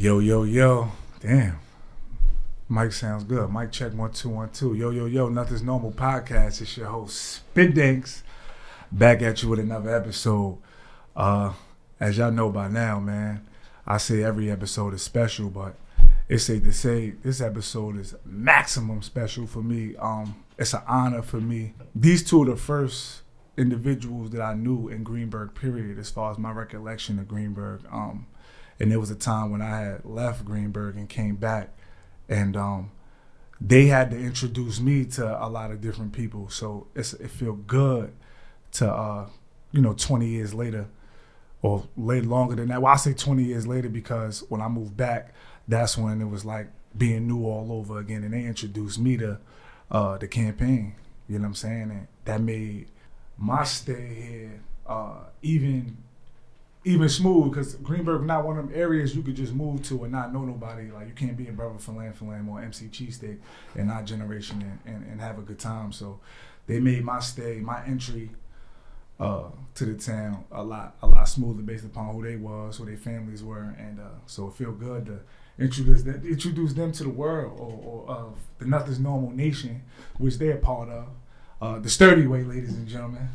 Yo, yo, yo. Damn. Mike sounds good. Mike check one two one two. Yo, yo, yo. Nothing's normal podcast. It's your host Spit Dinks. Back at you with another episode. Uh, as y'all know by now, man, I say every episode is special, but it's safe to say this episode is maximum special for me. Um, it's an honor for me. These two are the first individuals that I knew in Greenburgh, period, as far as my recollection of Greenburgh. Um, and there was a time when I had left Greenburgh and came back, and um, they had to introduce me to a lot of different people. So it feel good to, uh, you know, 20 years later, or later longer than that. Well, I say 20 years later because when I moved back, that's when it was like being new all over again, and they introduced me to uh, the campaign. You know what I'm saying? And that made my stay here uh, even even smooth because Greenburgh not one of them areas you could just move to and not know nobody. Like you can't be in Brother Filam or MC Cheesesteak in our generation and, and, and have a good time. So they made my stay, my entry uh, to the town a lot a lot smoother based upon who they was, who their families were, and uh, so it feel good to introduce them, introduce them to the world or, or of the Nothing's Normal Nation, which they're part of. Uh, the sturdy way, ladies and gentlemen.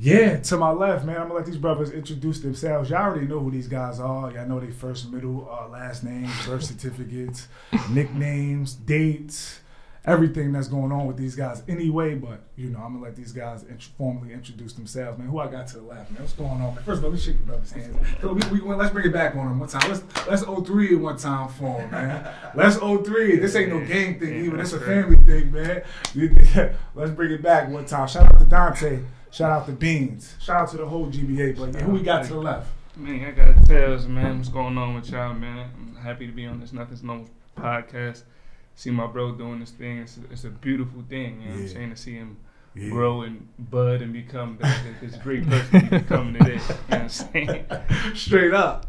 Yeah, to my left, man. I'm gonna let these brothers introduce themselves. Y'all already know who these guys are. Y'all know their first, middle, uh, last names, birth certificates, nicknames, dates, everything that's going on with these guys. Anyway, but you know, I'm gonna let these guys int- formally introduce themselves, man. Who I got to the left, man? What's going on, man? First of all, let's shake your brothers' hands. So we, we, let's bring it back on them one time. Let's let's 03 one time for them, man. Let's 03. This ain't no gang thing even. It's a family thing, man. let's bring it back one time. Shout out to Dante. Shout out to Beans. Shout out to the whole GBA. But yeah, who we got to the left? Man, I gotta tell us, man, what's going on with y'all, man. I'm happy to be on this Nothing's Normal podcast. See my bro doing this thing. It's a, it's a beautiful thing, you know what I'm saying? To see him Yeah. grow and bud and become the, the, this great person he's becoming today. You know what I'm saying? Straight up.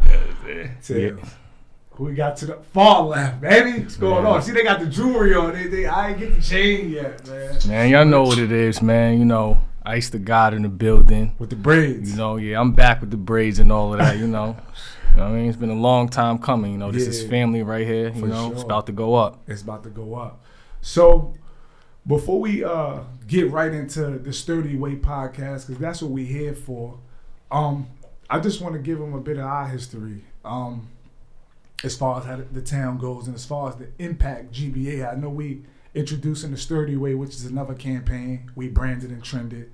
Who we got to the far left, baby? What's going Man. on? See, they got the jewelry on. They, they, I ain't get the chain yet, man. Man, y'all know what it is, man. You know, Ice the God in the building. With the braids. You know, yeah, I'm back with the braids and all of that, you know. You know I mean? It's been a long time coming, you know. This is family right here, you know. It's about to go up. it's about to go up. So before we uh get right into the Sturdy Way podcast, because that's what we're here for, um, I just want to give them a bit of our history. Um as far as how the town goes and as far as the impact GBA. I know we introducing the Sturdy Way, which is another campaign we branded and trended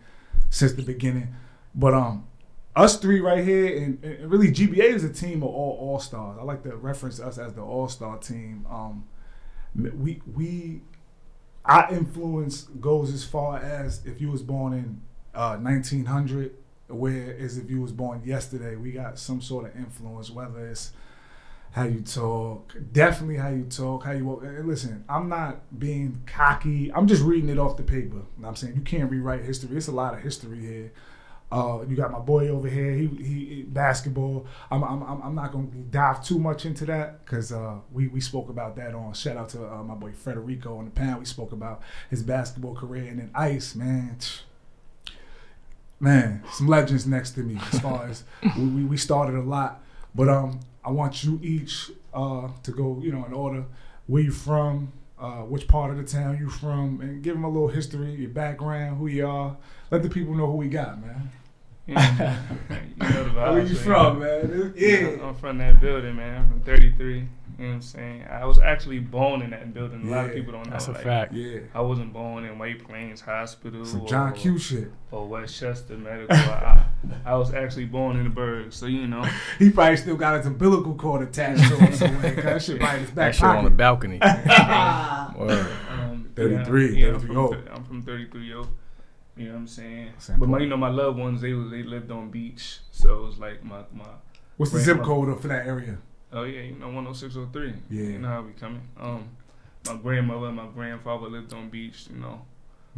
since the beginning. But um us three right here, and, and really GBA is a team of all all stars. I like to reference us as the all star team. Um, we we our influence goes as far as if you was born in uh, 1900, whereas if you was born yesterday, we got some sort of influence, whether it's how you talk, definitely how you talk, how you walk. And listen, I'm not being cocky. I'm just reading it off the paper. I'm saying you can't rewrite history. It's a lot of history here. Uh, you got my boy over here. He he basketball. I'm I'm I'm not gonna dive too much into that because uh, we we spoke about that on. Shout out to uh, my boy Federico on the panel. We spoke about his basketball career and then Ice man. Man, some legends next to me as far as we, we started a lot. But um, I want you each uh, to go, you know, in order. Where you from? Uh, which part of the town you from? And give them a little history, your background, who you are. Let the people know who we got, man. Yeah, you know vibes. Where you man. from, man? Yeah. I'm from that building, man. I'm from 33. You know what I'm saying? I was actually born in that building. A lot of people don't know. That's a like, fact. Yeah. I wasn't born in White Plains Hospital Some or, John Q shit. or Westchester Medical. I, I was actually born in the Berg, so you know. He probably still got his umbilical cord attached to him somewhere. 'cause that shit right in his That back shit on the balcony. Word. Um, 33, Yeah, I'm 33, from, oh. I'm from 33, yo. You know what I'm saying? St. But my, you know, my loved ones, they they lived on beach, so it was like my my. What's the zip grandmother- code for that area? Oh yeah, you know 10603. Yeah. You know how we coming. Um, my grandmother, my grandfather lived on beach. You know,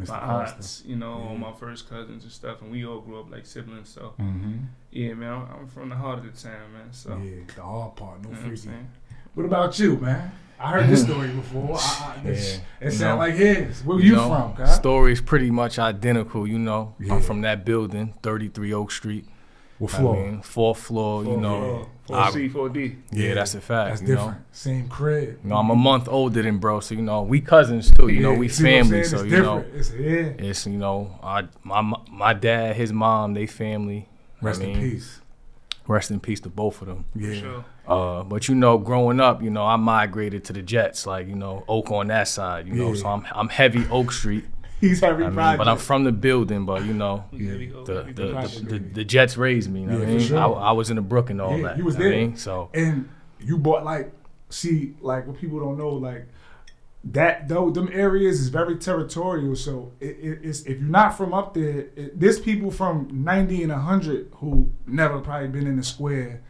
Mr. my Foster. aunts, you know, yeah. my first cousins and stuff, and we all grew up like siblings. So mm-hmm. yeah, man, I'm, I'm, from the heart of the town, man. So yeah, the hard part, no you know freaking. What about you, man? I heard this story before. I, I, yeah. It sounded like his. Where you, you know, from? God? Story's pretty much identical. You know, yeah. I'm from that building, 33 Oak Street. What floor? I mean, fourth floor. Fourth you know, floor. 4C, 4D. Yeah, that's a fact. That's different. Know? Same crib. You know, I'm a month older than bro, so you know we cousins too. You yeah, know we family, so you know it's, yeah. it's you know I my my dad, his mom, they family. Rest I mean, in peace. Rest in peace to both of them. Yeah. Sure. Uh, but you know, growing up, you know, I migrated to the Jets, like you know, Oak on that side, you yeah. know, so I'm I'm heavy Oak Street. He's every I mean, project. but I'm from the building. But you know, Yeah, the the, the, the, the Jets raised me. You know Yeah, what I mean? sure. I, I was in the Brook and all Yeah, that. you was know what I there. mean? So and you bought like see like what people don't know like that though them areas is very territorial so it, it, it's if you're not from up there it, there's people from 90 and 100 who never probably been in the square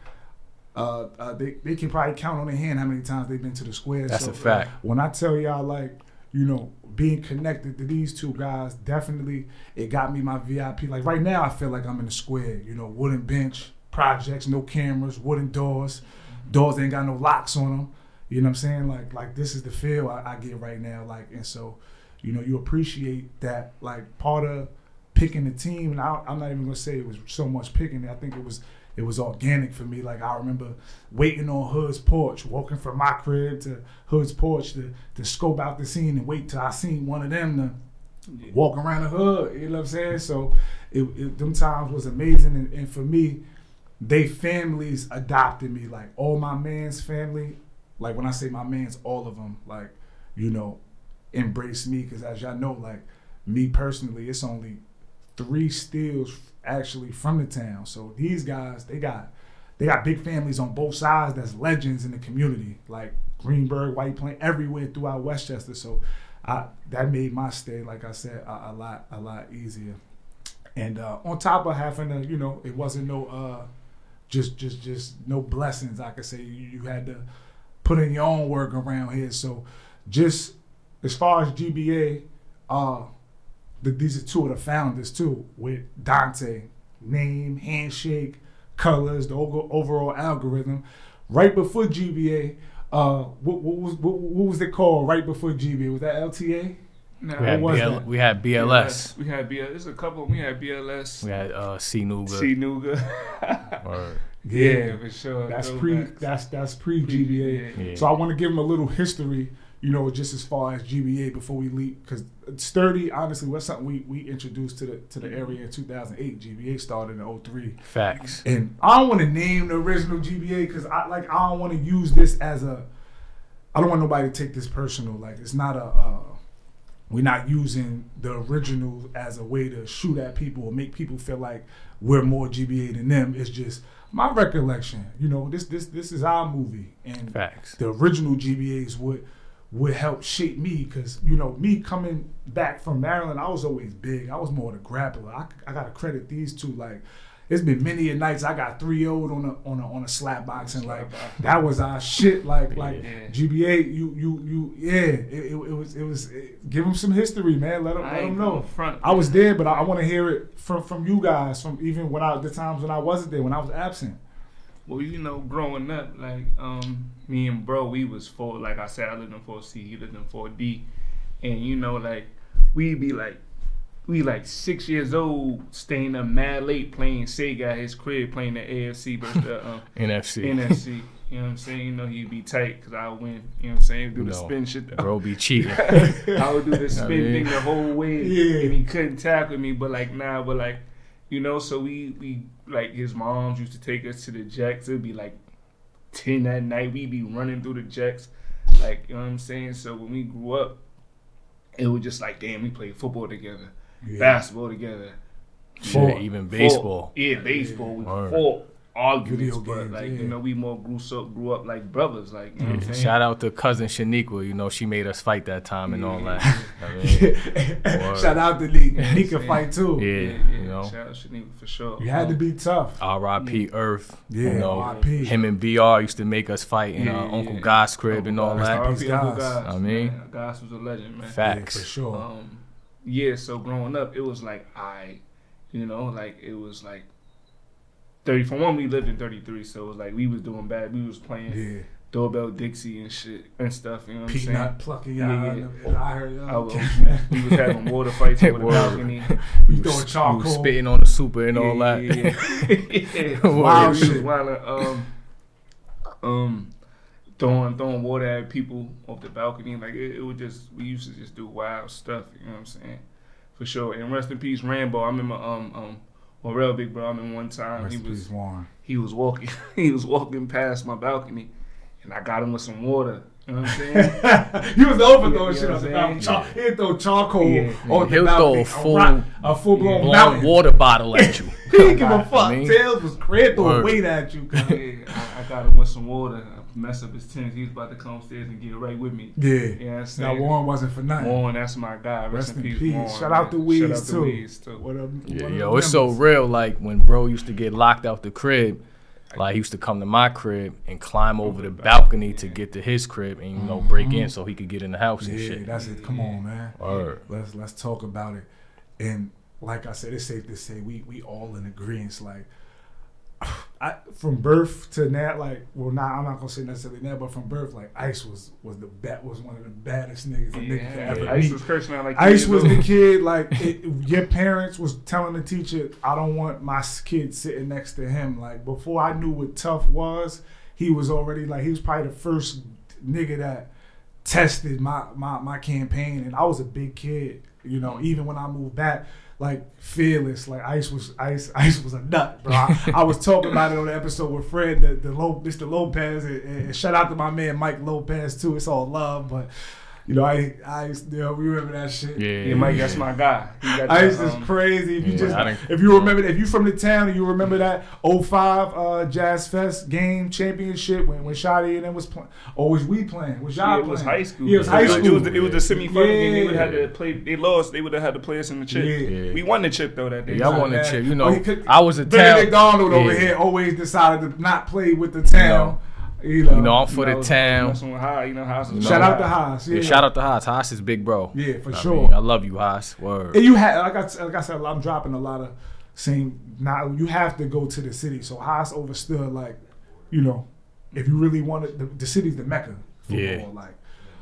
uh, uh, they, they can probably count on their hand how many times they've been to the square That's so a fact. when i tell y'all like you know being connected to these two guys definitely it got me my vip like right now i feel like i'm in the square you know wooden bench projects no cameras wooden doors mm-hmm. doors ain't got no locks on them. You know what I'm saying? Like like this is the feel I, I get right now. Like and so, you know, you appreciate that like part of picking the team. And I, I'm not even gonna say it was so much picking. I think it was it was organic for me. Like I remember waiting on Hood's porch, walking from my crib to Hood's porch to to scope out the scene and wait till I seen one of them to walk around the hood. You know what I'm saying? So it, it them times was amazing. And, and for me, they families adopted me. Like all my man's family, like when I say my man's, all of them, like you know, embrace me because as y'all know, like me personally, it's only three steals actually from the town. So these guys, they got they got big families on both sides. That's legends in the community, like Greenburgh, White Plain, everywhere throughout Westchester. So I that made my stay, like I said, a, a lot a lot easier. And uh, on top of having to, you know, it wasn't no uh, just just just no blessings. I could say you, you had to put in your own work around here. So just as far as GBA, uh, the, these are two of the founders too, with Dante, name, handshake, colors, the over- overall algorithm. Right before GBA, uh, what, what was what, what was it called? Right before GBA, was that LTA? No, we had, was BL, that? we had BLS. We had BLS. There's a couple. We had BLS. We had uh, C Nuga. C Nuga. or, yeah, for sure. That's Throwbacks. pre. That's that's pre GBA. Yeah. yeah. So I want to give them a little history, you know, just as far as GBA before we leap, because Sturdy, honestly, was something we, we introduced to the to the area in 2008. GBA started in 03. Facts. and I don't want to name the original GBA because I like I don't want to use this as a. I don't want nobody to take this personal. Like it's not a. Uh, we're not using the original as a way to shoot at people or make people feel like we're more GBA than them. It's just my recollection. You know, this this this is our movie, and Facts. the original GBAs would would help shape me because you know me coming back from Maryland, I was always big. I was more the grappler. I, I gotta credit these two. Like, it's been many a nights I got three 0 on a on a on a slap boxing. Like that was our shit. Like like Yeah. GBA, you you you yeah. It, it, it was it was it, give them some history, man. Let them I let them know. front. I was there, but I, I want to hear it from from you guys. From even when I the times when I wasn't there, when I was absent. Well, you know, growing up, like um, me and bro, we was four. Like I said, I lived in four C, he lived in four D, and you know, like we'd be like, we like six years old, staying up mad late playing Sega at his crib, playing the AFC versus the um, NFC. NFC. You know what I'm saying? You know he'd be tight because I would win. You know what I'm saying? Do the No. spin shit. Bro be cheating. I would do the spin mean- thing the whole way, Yeah. and he couldn't tackle me. But like now, but like you know, so we we like his moms used to take us to the Jacks. It'd be like ten at night. We'd be running through the Jacks, like you know what I'm saying. So when we grew up, it was just like damn, we played football together, Yeah. basketball together, Shit, even baseball. Fought. Yeah, baseball. We Word. fought arguments, Video but like yeah. you know, we more grew up grew up like brothers. Like you know what I'm. Mm. Shout out to cousin Shaniqua. You know, she made us fight that time and all that. I mean, Shout out to Lee. He could fight too. yeah, Yeah, yeah. you know. Shout out Shaniqua for sure. You had to be tough. R.I.P. Earth. Yeah, you know, R.I.P.. him and BR used to make us fight in Yeah, uh, Uncle yeah. God's crib and all Goss. that. Uncle R.I.P. Uncle Goss. Goss, I mean- man. Goss was a legend, man. Facts. Yeah, for sure. Um, yeah, so growing up, it was like I, you know, like it was like thirty. For one, we lived in thirty three, so it was like we was doing bad. We was playing yeah. Doorbell Dixie and shit and stuff. You know what I'm saying? Peanut plucking Yeah, y'all. yeah. I heard I y'all. was, we was having water fights over the balcony. we You throwing was- charcoal. was spitting on the super and all that. yeah, yeah. Wild Wild shit. shit. Wild, um, um, throwing throwing water at people off the balcony. Like it, it was just we used to just do wild stuff. You know what I'm saying? For sure. And rest in peace, Rambo. I remember um um. Well, real big bro. I remember one time Rest he was peace, Warren. he was walking he was walking past my balcony, and I got him with some water. You know what I'm saying? he was over throwing Yeah, shit on the know Char- I'm He'd throw charcoal Yeah. on the He'll balcony. throw a full- a full blown Blown mountain. water bottle at you. He didn't give a I fuck. mean- Tails was crazy. Throw Word. weight at you. yeah, I, I got him with some water. I messed up his tennis. He was about to come upstairs and get right with me. Yeah. You know what Now? Warren wasn't for nothing. Warren, that's my guy. Rest, in peace, Warren. Shout out to man. Weeds Shout out too. to Weeds too. What up? Yeah, one of yo, the it's so real. Like when bro used to get locked out the crib, like he used to come to my crib and climb over the balcony to get to his crib and you know break in so he could get in the house and Mm-hmm. Yeah, shit. that's it. Come on, man. Word. Let's let's talk about it. And like I said, it's safe to say we we all in agreement. Like I, from birth to now, like well, not I'm not gonna say necessarily now, but from birth, like Ice was was the bet was one of the baddest niggas a nigga could ever Ice meet. was cursing out like Ice was the kid. Like it, your parents was telling the teacher, "I don't want my kid sitting next to him." Like before I knew what tough was, he was already like he was probably the first nigga that tested my my my campaign, and I was a big kid. You know, mm. even when I moved back, like fearless, like Ice was Ice Ice was a nut, bro. I, I was talking about it on the episode with Fred, the, the Lo, Mr. Lopez, and, and shout out to my man Mike Lopez too. It's all love, but. You know, I, I, you know, we remember that shit. Yeah, Yeah, Mike, that's my guy. He got Ice that, is um, crazy. If you yeah, just if you remember if you from the town and you remember that 05 uh, Jazz Fest game championship when when Shotty and them was playing or was we playing? Was y'all Yeah, it was high school. Yeah, it was high It school. was, it was the semi-final game. They would have had to play. They lost. They would have had to play us in the chip. Yeah. Yeah. We won the chip though that day. Yeah, I won the chip. You Oh, know, he could- I was a town. Benedict Arnold over here always decided to not play with the town. You know, You know, I'm for You the town. High, you know, is shout out to Haas. Yeah, Yeah, shout out to Haas. Haas is big bro. Yeah, for I sure. mean, I love you, Haas. Word. And you had like I, like I said, I'm dropping a lot of same. now you have to go to the city. So Haas overstood like, you know, if you really wanted the, the city's the mecca. For Yeah. Like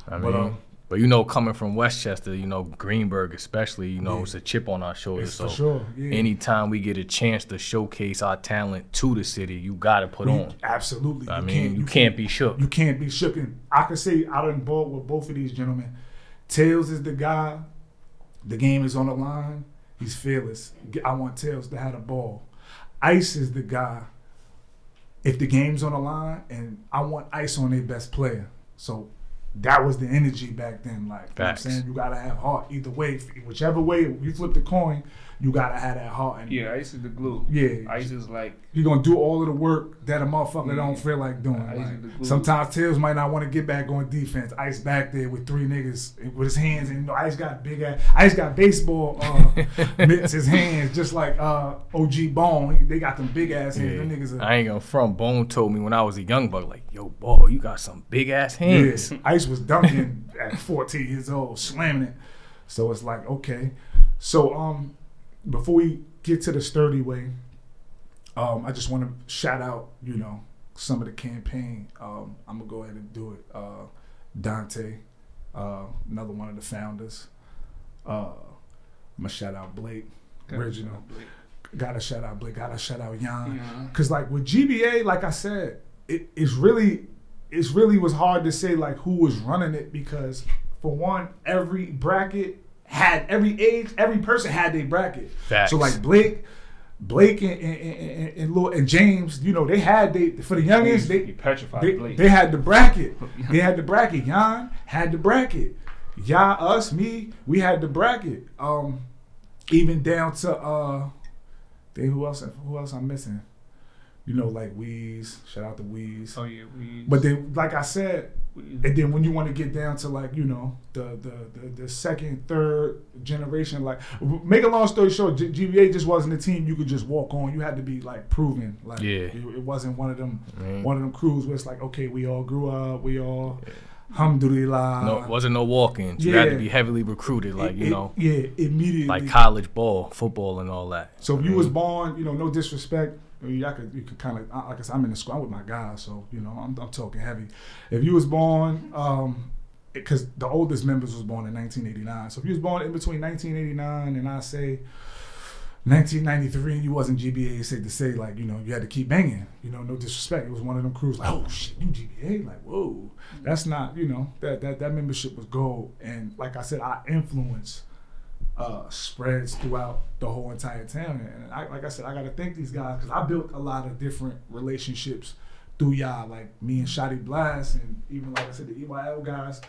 I But, mean, um, but you know, coming from Westchester, you know, Greenburgh especially, you know, Yeah. it's a chip on our shoulders. it's So sure. Yeah. anytime we get a chance to showcase our talent to the city, you got to put We- on. Absolutely. I You mean, can't- you can't be shook. You can't be shook. And I can say I done bought with both of these gentlemen. Tails is the guy. The game is on the line. He's fearless. I want Tails to have the ball. Ice is the guy. If the game's on the line, and I want Ice on their best player. So that was the energy back then. Like you know what I'm saying, you gotta have heart. Either way, whichever way you flip the coin, you gotta have that heart. And Yeah, Ice is the glue. yeah, Ice is like you're gonna do all of the work that a motherfucker Yeah. don't feel like doing. Ice Like, is the glue. sometimes Tails might not want to get back on defense. Ice back there with three niggas with his hands, and you know, Ice got big ass. Ice got baseball uh, mitts, his hands, just like uh, OG Bone. He- They got them big ass hands. Yeah. Them niggas are. I ain't gonna front. Bone told me when I was a young buck, like, yo, boy, you got some big ass hands. Yeah, Ice was dunking at 14 years old, slamming it. So it's like, okay. So um, before we get to the sturdy way, um, I just want to shout out, you know, some of the campaign. Um, I'm gonna go ahead and do it. Uh, Dante, uh, another one of the founders. Uh, I'm gonna shout out Blake, original. Gotta shout out Blake. Gotta shout out Jan. Yeah. Cause like with GBA, like I said, it is really it's really was hard to say like who was running it because for one, every bracket had every age, every person had their bracket. Facts. So like Blake, Blake and and, and, and, Lil- and James, you know, they had they for the youngest, He they petrified they, Blake. they had the bracket. they had the bracket. Jan had the bracket. Ya, us, me, we had the bracket. Um, even down to uh, they who else? Who else I'm missing? You know, like Weeze. Shout out to Weeze. oh yeah, we. But then, like I said, we, and then when you want to get down to like you know the the the, the second, third generation, like make a long story short, G- GBA just wasn't a team you could just walk on. You had to be like proven. Like Yeah. it, it wasn't one of them mean, one of them crews where it's like okay, we all grew up, we all, alhamdulillah. no, it wasn't no walk-ins. You had to be heavily recruited, like It- you it- know, yeah, immediately. like college ball, football, and all that. So if you was born, you know, no disrespect, I mean, I could you could kind of like I said, I'm in the school. I'm with my guys, so you know I'm, I'm talking heavy. If you was born, um, because the oldest members was born in 1989, so if you was born in between 1989 and I say 1993 and you wasn't GBA, it's safe to say like you know you had to keep banging. You know, no disrespect. It was one of them crews like, oh shit, you GBA, like whoa. That's not you know that that that membership was gold. And like I said, I influence uh, spreads throughout the whole entire town. And I, like I said, I got to thank these guys because I built a lot of different relationships through y'all, like me and Shotty Blast, and even like I said, the EYL guys.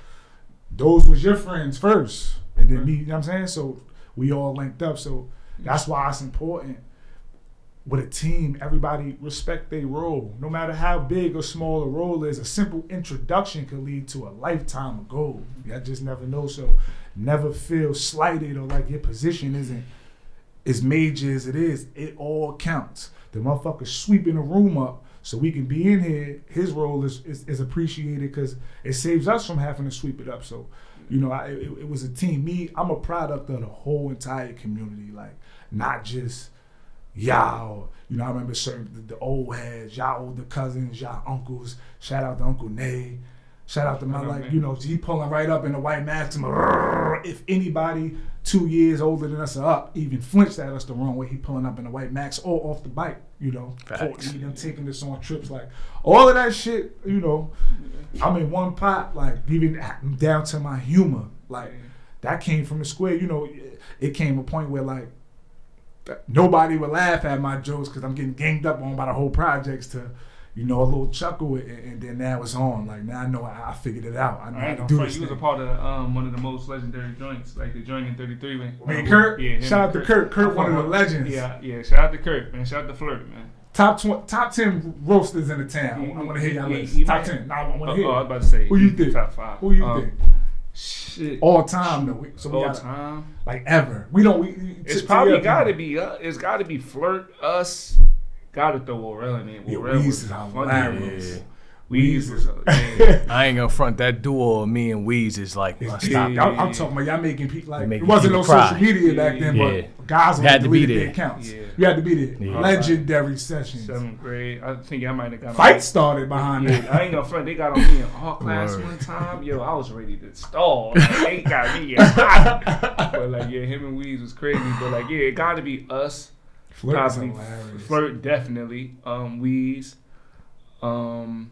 Those was your friends first, and then me. You know what I'm saying? So we all linked up. So that's why it's important with a team, everybody respect their role. No matter how big or small a role is, a simple introduction can lead to a lifetime of gold. I just never know. So never feel slighted or like your position isn't as major as it is. It all counts. The motherfucker sweeping the room up so we can be in here. His role is is, is appreciated because it saves us from having to sweep it up. So, you know, I, it, it was a team. Me, I'm a product of the whole entire community. Like not just y'all. You know, I remember certain the, the old heads, y'all older cousins, y'all uncles. Shout out to Uncle Nay. Shout out to my like, man? you know, he pulling right up in the white. I'm if anybody two years older than us or up even flinched at us the wrong way, he pulling up in the white max or off the bike. You know, Facts. Them taking this on trips, like all of that shit. You know, I'm in one pot, like even down to my humor, like that came from the square. You know, it came a point where like nobody would laugh at my jokes because I'm getting ganged up on by the whole projects to, you know, a little chuckle, and, and then now it's on. Like now I know I, I figured it out. I know I how to do this. you was a part of um, one of the most legendary joints, like the joint in 33. Man, Kurt? Yeah, Shout out to Kurt. Kurt, one of the legends. Yeah, yeah. Shout out to Kurt, man. Shout out to Flirt, man. Top tw- top ten roasters in the town. He- I want to hear y'all he- list. top might- ten. Nah, I want Oh, to hear. oh, I was about to say. Who you think? Top five. Who you Um, think? Shit. All time though. We- So we All got time. like ever. We don't. We, It's to probably got to be. Uh, it's got to be Flirt. Us. Got to throw Orel in there. Yeah, Orel Weez was is funny. hilarious. Yeah. Weez was. Yeah. I ain't gonna front that duo of me and Weez is like It's must deep. stop. Yeah. I'm, I'm talking about y'all making people like Making it wasn't no cry. social media back then, Yeah. but guys Had had to be there. accounts. Yeah. You had to be there. Yeah. Legendary sessions. Seventh grade. I think I might have got on- Fight started behind Yeah, that. I ain't gonna front. They got on me in all class Word. one time. Yo, I was ready to stall. Like, they got me. in hot. but like, yeah, him and Weez was crazy. But like, yeah, it got to be us. Flirt is hilarious. Flirt definitely. Um, Weez. Um,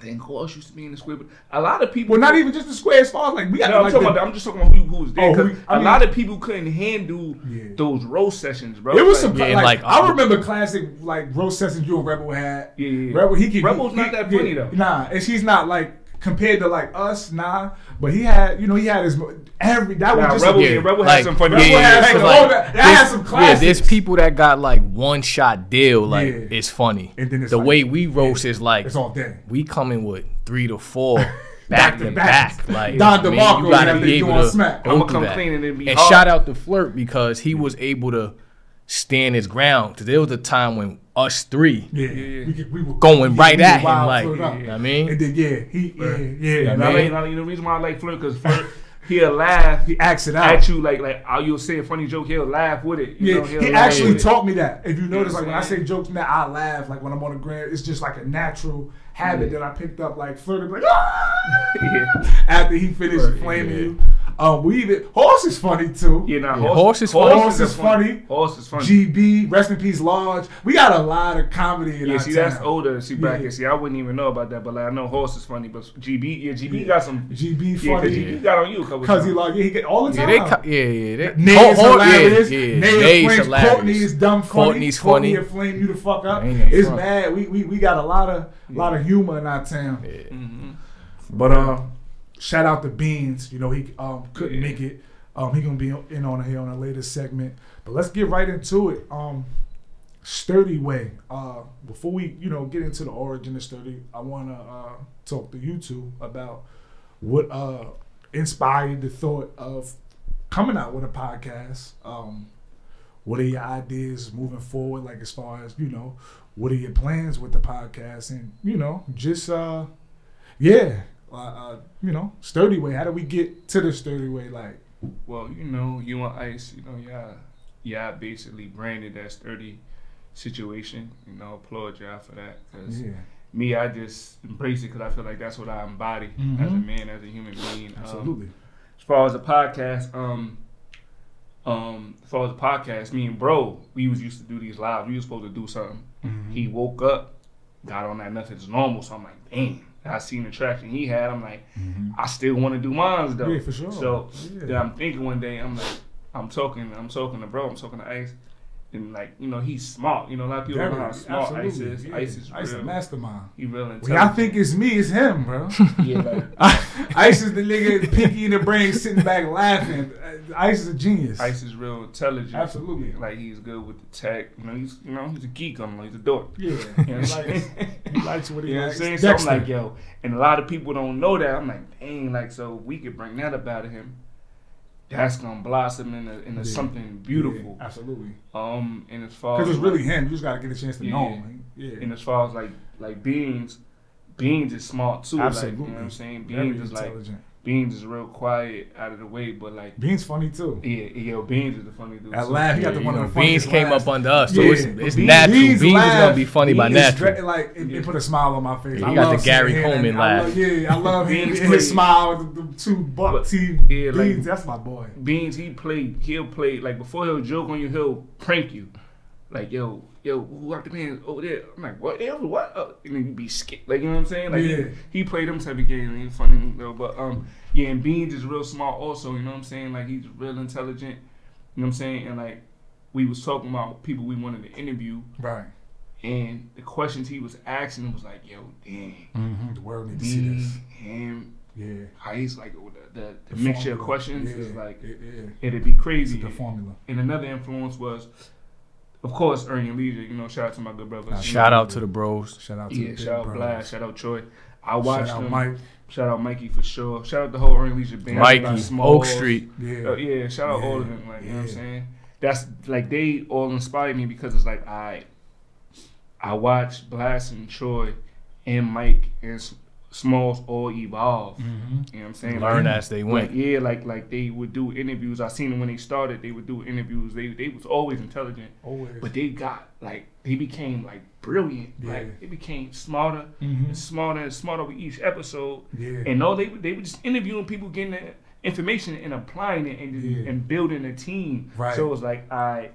then who else used to be in the square? But a lot of people. Well, not even just the square as far as like we got No, I'm like talking the- about. I'm just talking about who, who was there. Oh, 'cause who- I a mean- lot of people couldn't handle Yeah. those roast sessions, bro. It was Like, some Yeah, like, like, I remember classic like roast sessions you and Rebel had. Yeah, yeah, yeah. Rebel he could Rebel's he- not that funny, yeah, though. Nah, and she's not like compared to like us, nah. But he had you know he had his every that Nah, was just Rebel- a, yeah, Rebel had some funny- Rebel Yeah, had yeah, some, yeah, oh, like, that, that had some yeah, there's people that got like one shot deal, like Yeah. it's funny. And then it's the like- way we roast is like It's all day. we coming with three to four back to to back. back. Like Don I mean, DeMarco you gotta be able doing to Smack. go I'ma come that. clean and it be And hard. shout out to Flirt because he was able to stand his ground. Because there was a time when us three Yeah, yeah. We, we were going we- right we at him, like you know what I mean. And then yeah, he yeah yeah. Yeah, And man. I mean, I mean, the reason why I like Flirt because Flirt he'll laugh he acts it out. at you like like oh, you'll say a funny joke, he'll laugh with it. You Yeah, know, he'll he actually taught me that. If you notice, know like what when I say jokes now, I laugh. Like when I'm on the ground, it's just like a natural habit that I picked up. Like flirting, like "Ah!" Yeah. after he finished Right, flaming yeah. you. Um, we even horse is funny too. Yeah, nah, Yeah, horse, Horse is horse funny. Horse is a funny. Horse is funny. GB, rest in peace, Large. We got a lot of comedy in yeah, our see, town. that's older. See, Yeah. See, I wouldn't even know about that, but like I know horse is funny. But GB, yeah, GB Yeah. got some. GB funny. Yeah, cause GB got on you a couple because he like yeah, he get all the Yeah, time. they co- yeah, yeah. They, Nay Hor- is hilarious. Yeah, yeah. Nay Nay's is flames. Courtney is dumb funny. Courtney's funny. will flame you the fuck up. It's fun? bad. We, we we got a lot of a lot of humor in our town. Mhm. But uh, shout out to Beans. You know he um couldn't Yeah. make it. Um, he gonna be in on here on a later segment. But let's get right into it. Um, Sturdy Way. Uh, before we you know get into the origin of Sturdy, I wanna uh talk to you two about what uh inspired the thought of coming out with a podcast. Um, what are your ideas moving forward? Like as far as you know, what are your plans with the podcast? And you know, just uh, yeah, uh, you know, sturdy way. How do we get to the sturdy way? Like, Well, you know, you and Ice, you know, yeah, yeah, basically branded that sturdy. situation. You know, applaud y'all for that. Cause Yeah, me, I just embrace it because I feel like that's what I embody Mhm. as a man, as a human being. Um, absolutely. as far as the podcast, um, um, as far as the podcast, me and bro, we was used to do these live. We was supposed to do something. Mhm. He woke up, got on that nothing's normal. So I'm like, damn. I seen the traction he had. I'm like, Mhm. I still want to do mines though. Yeah, for sure. So Yeah. then I'm thinking one day, I'm like, I'm talking, I'm talking to bro, I'm talking to Ice, and like, you know, he's smart. You know, a lot of people don't know how Very, smart Ice is. yeah. Ice is Ice a mastermind. He real When intelligent. y'all think it's me, it's him, bro. yeah, like, Ice is the nigga, pinky in the brain, sitting back laughing. Uh, Ice is a genius. Ice is real intelligent. Absolutely. Like he's good with the tech. You know, he's you know he's a geek. I'm like he's a dork. Yeah, You know he what I'm likes, he likes what he You know what I'm likes. saying? So I'm like, yo, and a lot of people don't know that. I'm like, dang, like so we could bring that about him. That's gonna blossom into into Yeah. something beautiful. Yeah, absolutely. Um, and as far Because it's really like, him. You just gotta get a chance to know him. Yeah. and as far as like like Beans, Beans is smart too. Like, Absolutely. you know what I'm saying? Very Beans is like intelligent. Beans is real quiet, out of the way, but like Bean's funny too. yeah, yo, Beans is the funny dude. That too. laugh, he got Yeah, the one know, of the Beans came laughs. up under us, so Yeah, it's, it's Beans- natural. Beans, Beans is gonna be funny by Beans is natural. dre- like it, Yeah. it put a smile on my face. Yeah, I he got love the Gary seeing him. Coleman I laugh. love- yeah, I love him. Beans his played- smile, the, the two buck But- teeth. yeah, like- that's my boy. Beans, he played. He'll play like before he'll joke on you. He'll prank you, like yo, yo, who got the pants over there? I'm like, what? Hell, what? Uh, and then you be scared, like you know what I'm saying? Like Yeah. he, he played them type of games. He's funny though, but um, yeah, and Beans is real smart also. You know what I'm saying? Like he's real intelligent. You know what I'm saying? And like we was talking about people we wanted to interview, Right. and the questions he was asking was like, yo, dang, Mm-hmm. The world needs to see this. him, Yeah. how he's like the, the, the, The mixture of questions yeah. is like yeah, yeah. it'd be crazy. The formula. And another influence was, of course, Ernie and Leisure. You know, shout out to my good brothers. Uh, Shout know, out to the bros. Shout out to Yeah, the shout out brothers. Blast, shout out Troy. I watched Shout out them. Mike. Shout out Mikey for sure. Shout out the whole Ernie Leisure band. Mikey, Shout out Smalls. Oak Street. Yeah. Uh, yeah, shout out all of them. Like, you know what I'm saying? That's like they all inspired me because it's like I, I watched Blast and Troy, and Mike and S- Smalls all evolve. Mm-hmm. You know what I'm saying? Learn Like, as they Like, went. yeah, like like they would do interviews. I seen them when they started. They would do interviews. They they was always intelligent, Always. but they got like they became like brilliant. Yeah. Like they became smarter Mhm. and smarter and smarter with each episode. Yeah. And all they they were just interviewing people, getting the information and applying it and Yeah. and building a team. Right. So it was like I,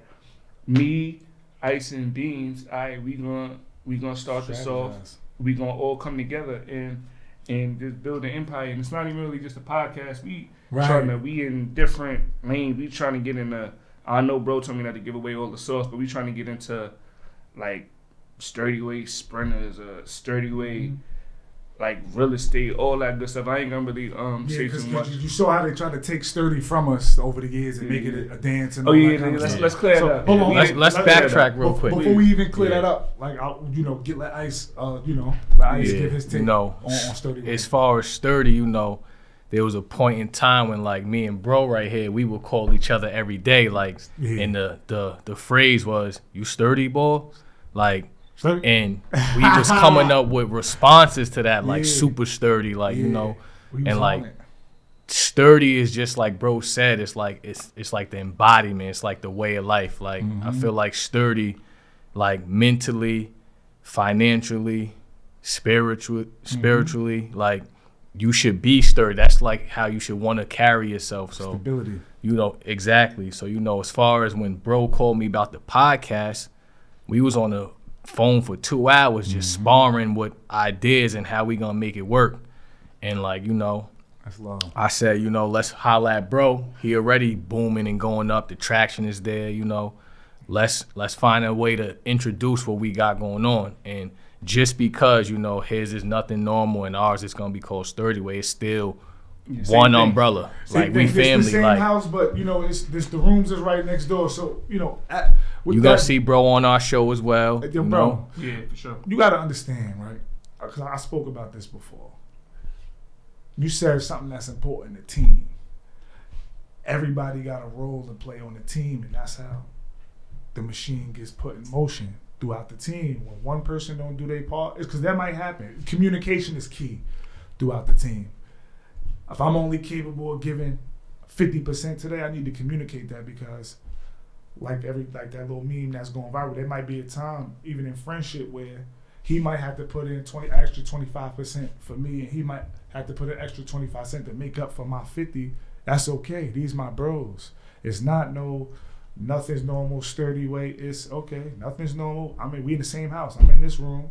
me, Ice and Beans. I we gonna we gonna start this off Strategize. We gonna all come together and and just build an empire. And it's not even really just a podcast. We Right. trying to we in different lanes. We trying to get in the. I know, bro, told me not to give away all the sauce, but we trying to get into like sturdy way sprinters, uh, sturdy way Mm-hmm. Like real estate, all that good stuff. I ain't gonna really um Yeah, say too much. you saw how they tried to take sturdy from us over the years and make Yeah. it a, a dance and Oh all yeah, of let's let's clear So, that up. hold on, Yeah, Let's let's backtrack real quick. Before we even clear Yeah. that up, like I'll, you know, get let Ice, uh, you know, let Ice Yeah, give his take you know, on, on sturdy. As far as sturdy, you know, there was a point in time when like me and bro right here, we would call each other every day. Like, Yeah. and the the the phrase was, "You sturdy, boy." Like, And we was coming up with responses to that, like Yeah. super sturdy, like you know, and like it. sturdy is just like bro said. It's like it's it's like the embodiment. It's like the way of life. Like I Mhm. feel like sturdy, like mentally, financially, spiritual, spiritually, like you should be sturdy. That's like how you should want to carry yourself. So stability. you know exactly. So you know, as far as when bro called me about the podcast, we was on the phone for two hours just mm-hmm. sparring with ideas and how we gonna make it work. And like you know. I said, you know, let's holla at bro. He already booming and going up. The traction is there, you know. Let's let's find a way to introduce what we got going on. And just because, you know, his is nothing normal and ours is gonna be called sturdy way, it's still Yeah, one thing. umbrella. Same like we thing, it's the same Like house, but you know, it's this the rooms is right next door. So you know, at, with you got to see bro on our show as well. Yo, you bro, know? Yeah, for sure. you got to understand, right? Uh, because I spoke about this before. You said something that's important to team. Everybody got a role to play on the team, and that's how the machine gets put in motion throughout the team. When one person don't do their part, it's because that might happen. Communication is key throughout the team. If I'm only capable of giving fifty percent today, I need to communicate that because like every like that little meme that's going viral. There might be a time, even in friendship, where he might have to put in twenty extra twenty five percent for me, and he might have to put an extra twenty five cent to make up for my fifty. That's okay. These my bros. It's not no nothing's normal sturdy way. It's okay. Nothing's normal. I mean, we in the same house. I'm in this room.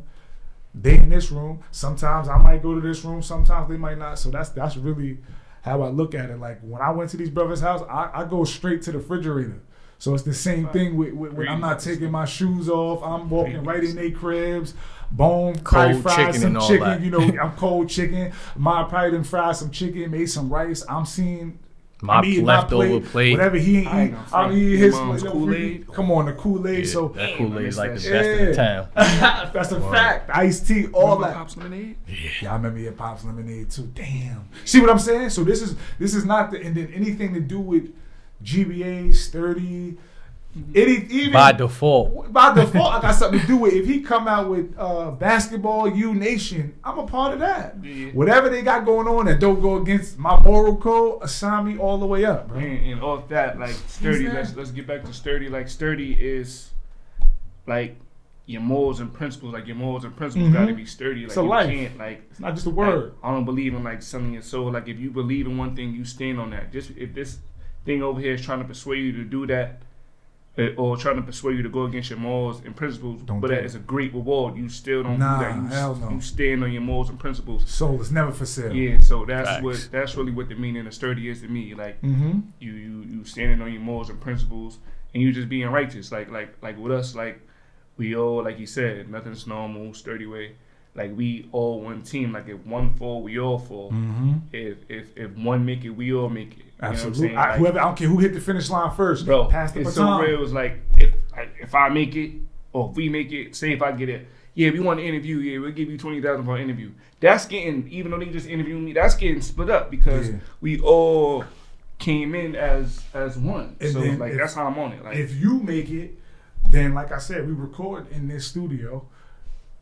They in this room. Sometimes I might go to this room. Sometimes they might not. So that's that's really how I look at it. Like when I went to these brothers' house, I, I go straight to the refrigerator. So it's the same thing with, with, with I'm not taking my shoes off. I'm walking right in their cribs. Bone, Cold probably fried chicken some and all chicken. that. You know, I'm cold chicken. My probably done fried some chicken, made some rice. I'm seeing My I'm eating leftover plate, plate. Whatever he ain't I'm front. eating his mom's plate. Kool-Aid? Come on, the Kool Aid. Yeah, so that Kool I Aid miss like the that best in shit. town. that's a Word. fact. Iced tea, all Remember that. Pops lemonade. Yeah, I remember your pops lemonade too. Damn. See what I'm saying? So this is this is not the and then anything to do with GBA, sturdy, any even By default. by default, I got something to do with. If he come out with uh, basketball, U Nation, I'm a part of that. Yeah. Whatever they got going on that don't go against my moral code, assign me all the way up, bro. And, and off that, like sturdy. Let's let's get back to sturdy. Like sturdy is like your morals and principles. Like your morals and principles Mhm. got to be sturdy. Like It's a you life. can't like. It's not just a like, word. I don't believe in like selling your soul. Like if you believe in one thing, you stand on that. Just if this thing over here is trying to persuade you to do that. Eh, Or trying to persuade you to go against your morals and principles, Don't but do that it. is a great reward. You still don't Nah, do that. You, hell no. you stand on your morals and principles. Soul is never for sale. Yeah, so that's Facts. what that's really what the meaning of sturdy is to me. Like Mm-hmm. you you you standing on your morals and principles and you just being righteous like like like with us like we all like you said nothing's normal sturdy way like we all one team like if one fall we all fall Mm-hmm. if if if one make it we all make it you know Absolutely. I, whoever I don't care who hit the finish line first, bro pass the it's so baton. real it's like if like, if I make it or if we make it say if I get it yeah, we want to interview. Yeah, we'll give you twenty thousand for an interview. That's getting, even though they just interviewed me, that's getting split up because Yeah. we all came in as as one. And so like if- that's how I'm on it. Like if you make it, then like I said, we record in this studio.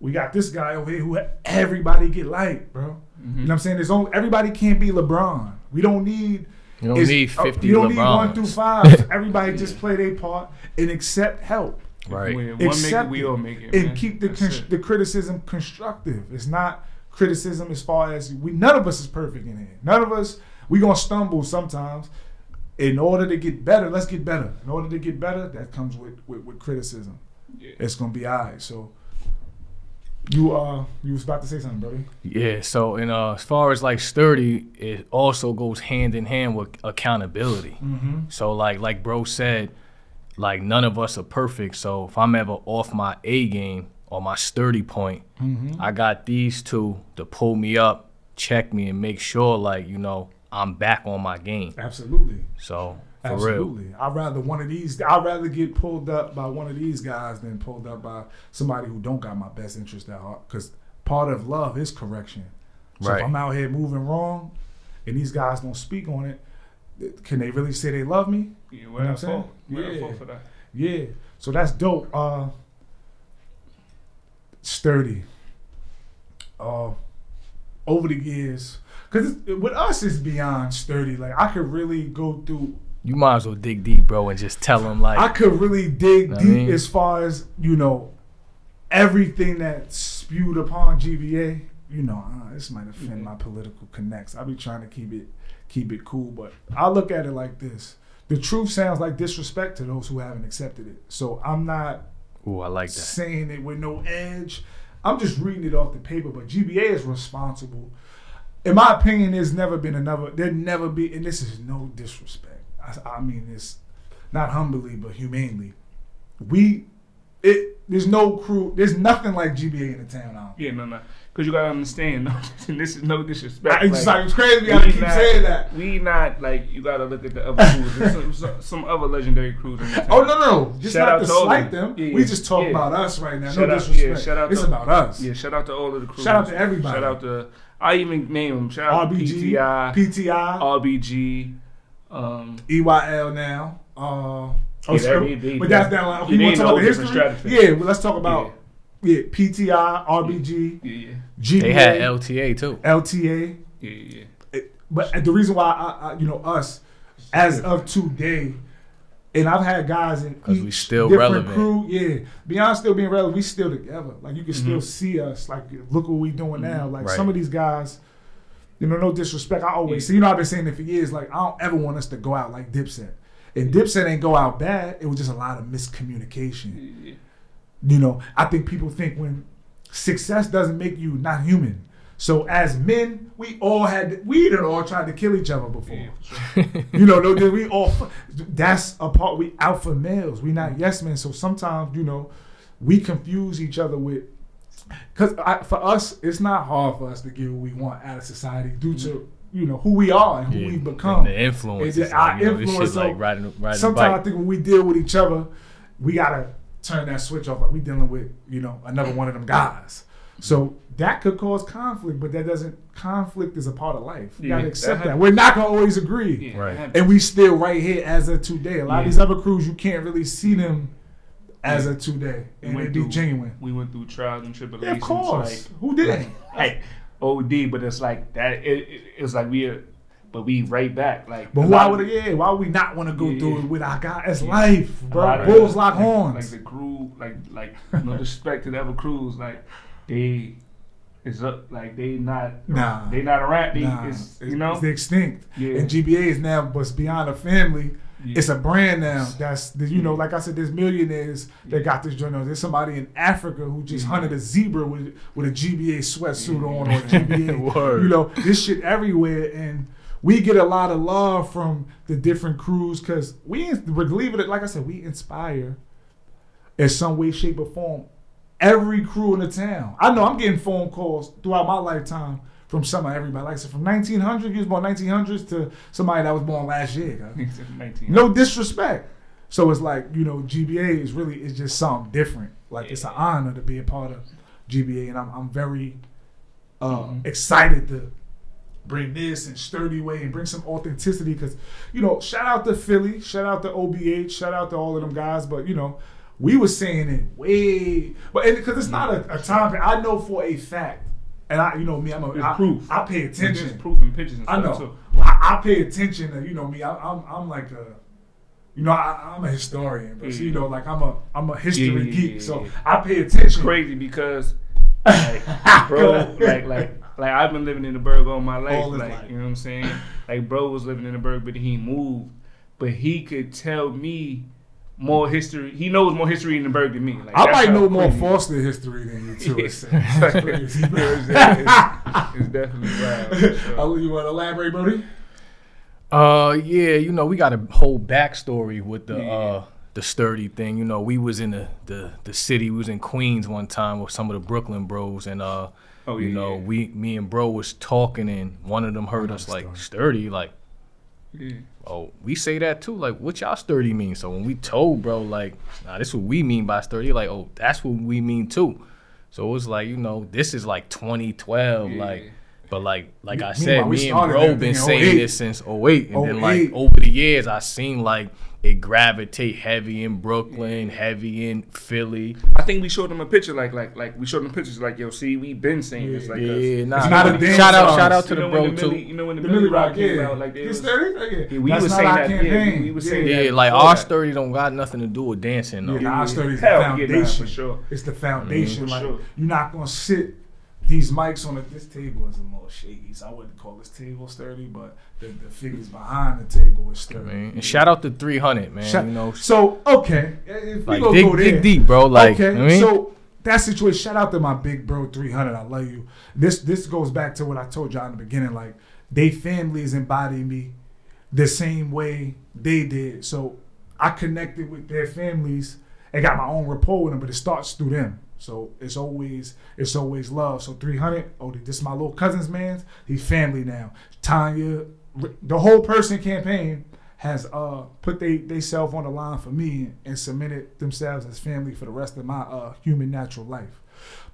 We got this guy over here who everybody get like, bro. Mm-hmm. You know what I'm saying? There's only everybody can't be LeBron. We don't need. You don't it's- need uh, 50 You don't need one through five. everybody just play their part and accept help. Right. when one make it, Accept we all make it. and man. keep the con- the criticism constructive. It's not criticism as far as we. None of us is perfect in here. None of us. We gonna stumble sometimes. In order to get better, let's get better. In order to get better, that comes with with, with criticism. Yeah. It's gonna be alright. So. You uh, you was about to say something, brother. Yeah, so and uh, as far as like sturdy, it also goes hand in hand with accountability. Mm-hmm. So like like bro said, like none of us are perfect. So if I'm ever off my A game or my sturdy point, Mm-hmm. I got these two to pull me up, check me, and make sure like you know I'm back on my game. Absolutely. So for real, Absolutely. I'd rather one of these. I'd rather get pulled up by one of these guys than pulled up by somebody who don't got my best interest at heart. Because part of love is correction. So Right. if I'm out here moving wrong, and these guys don't speak on it, can they really say they love me? Yeah, You what know I what I'm saying? fault? What I Yeah. for that? Yeah. So that's dope. Uh, sturdy. Uh, over the years, because with us it's beyond sturdy. Like I could really go through you might as well dig deep, bro, and just tell them like I could really dig I deep mean- as far as you know everything that's spewed upon GBA. You know, uh, this might offend my political connects. I be trying to keep it keep it cool, but I look at it like this: the truth sounds like disrespect to those who haven't accepted it. So I'm not ooh, I like that. saying it with no edge. I'm just reading it off the paper, but GBA is responsible. In my opinion, there's never been another. There never be, and this is no disrespect. I, I mean, it's not humbly, but humanely. We, it. There's no crew. There's nothing like GBA in the town now. Yeah, no, no. Because you gotta understand, and this is no disrespect. It's like, like it's crazy. We keep not- saying that. We not like you gotta look at the other crews. Some, some, some other legendary crews in the oh, town. Oh no, no, just Shout not out to to all of slight them. them. Yeah, we just talk yeah. about us right now. Shout no out- disrespect. yeah, shout out it's to- about us. Yeah, shout out to all of the crews. Shout out to everybody. Shout out to I even name them. Shout out to RBG, PTI, PTI, RBG. Um, EYL now. Uh, oh, Yeah, so- they- they- but that's down line. Okay, yeah, you want to talk about the history? stratosphere. Yeah, well, let's talk about yeah. PTI, RBG, yeah, yeah, GBA, They had LTA too. LTA. yeah, yeah. It- But the reason why I, I, you know, us as of today, And I've had guys in 'Cause we each still different relevant. crew. Yeah, beyond still being relevant, we still together. Like you can still Mhm. see us. Like look what we doing now. Like Right. some of these guys, you know, no disrespect. I always Yeah. see. You know, I've been saying it for years. Like I don't ever want us to go out like Dipset. And Dipset ain't go out bad. It was just a lot of miscommunication. Yeah. You know, I think people think when success doesn't make you not human. So as men, we all had we done all tried to kill each other before. Yeah, sure. You know, no, we all that's a part we alpha males. We not yes men. So sometimes you know we confuse each other with because for us it's not hard for us to get what we want out of society due to mm-hmm. you know who we are and who Yeah, we've become. The influence. And our you know, influence, shit like so riding, riding a Sometimes I think when we deal with each other, we gotta turn that switch off. Like we dealing with, you know, another one of them guys. So that could cause conflict, but that doesn't. Conflict is a part of life. You Yeah, gotta accept that. happens. We're not gonna always agree, Yeah, Right. and we still right here as of today. A lot of these other crews, you can't really see them as Yeah. of today, and went it be through- genuine. we went through trials and Yeah, tribulations. of course. Like, Who didn't? like OD, but it's like that. It, it, it's like we, are, but we right back. Like, But why would Yeah, why would we not want to go Yeah, through yeah. it with our guys? It's Yeah. life, bro. lot of- Bulls lock like, horns. Like the crew, like like no disrespect to the other crews, like they is up, like they not Nah. they not around. They Nah, it's, you know it's extinct. Yeah. And GBA is now, but beyond a family, Yeah. it's a brand now. That's you know, mm-hmm. like I said, there's millionaires that got this joint. on. There's somebody in Africa who just Yeah. hunted a zebra with with a GBA sweatsuit on or GBA. You know, this shit everywhere, and we get a lot of love from the different crews because we believe it. Like I said, we inspire in some way, shape, or form every crew in the town. I know I'm getting phone calls throughout my lifetime from some of everybody. Like I said, from 1900, you was born 1900s to somebody that was born last year. No disrespect. So it's like you know, GBA is really is just something different. Like it's an honor to be a part of GBA, and I'm I'm very uh, Mhm. excited to bring this and sturdy way and bring some authenticity because you know shout out to Philly, shout out to OBH, shout out to all of them guys, but you know we were saying it way, but because it's not a, a time. I know for a fact, and I you know me, I'm a There's proof. I pay There's attention. proof and pictures and I know. too. I, I pay attention to you know me. I, I'm I'm like a, you know, I, I'm a historian, but so, you know, like I'm a I'm a history Yeah, yeah, geek, yeah, so. I pay attention. It's crazy because like bro, like like like I've been living in the burg all my life. All like life. you know what I'm saying? Like bro was living in the burg, but he moved. But he could tell me more history. He knows more history in the burg than me. Like I might know more Foster history than you too. It's, it's. It's, it's- it's definitely wild. sure. I'll, you want to elaborate, Brody? Uh, yeah, you know, we got a whole backstory with the Yeah. uh the sturdy thing. You know, we was in the, the the city. We was in Queens one time with some of the Brooklyn bros, and uh, Oh, you yeah, know, yeah. we me and bro was talking, and one of them heard us like story. sturdy, like. Yeah. Oh, we say that too. Like, what y'all sturdy mean? So when we told bro, like, nah, this what we mean by sturdy. Like, oh, that's what we mean too. So it was like, you know, this is like 2012, Yeah. like, but like, like I said, me and bro been saying 08. this since 08, and then like over the years, I seen like it gravitate heavy in Brooklyn, heavy in Philly. I think we showed them a picture, like like like we showed them pictures, like yo, see, we been saying this, like us. yeah, nah, It's not a dance shout out, song. shout out to you the know bro the too. Millie, you know when the, The Millie Millie Rock Rock, came yeah. out, like they You was. Yeah. Yeah, we That's was not saying our that, yeah, campaign. we was saying Yeah, that like our that. sturdy don't got nothing to do with dancing though. Yeah, nah, our sturdy is the Hell, yeah, nah, foundation. for sure. It's the foundation. Mhm. like sure. you're not gonna sit these mics on it. This table is a little shaky, so I wouldn't call this table sturdy, but the, the figures behind the table is sturdy. Man. And shout out to 300, man. Shout- you know, So okay, if like dig, go there, dig deep, bro. Like, okay, I mean, so that situation. Shout out to my big bro, three hundred. I love you. This this goes back to what I told y'all in the beginning. Like they families embody me the same way they did. So I connected with their families and got my own rapport with them. But it starts through them. So it's always it's always love. So three hundred. Oh, this is my little cousin's man. He's family now. Tanya, the whole person campaign has uh put they they self on the line for me and cemented themselves as family for the rest of my uh human natural life.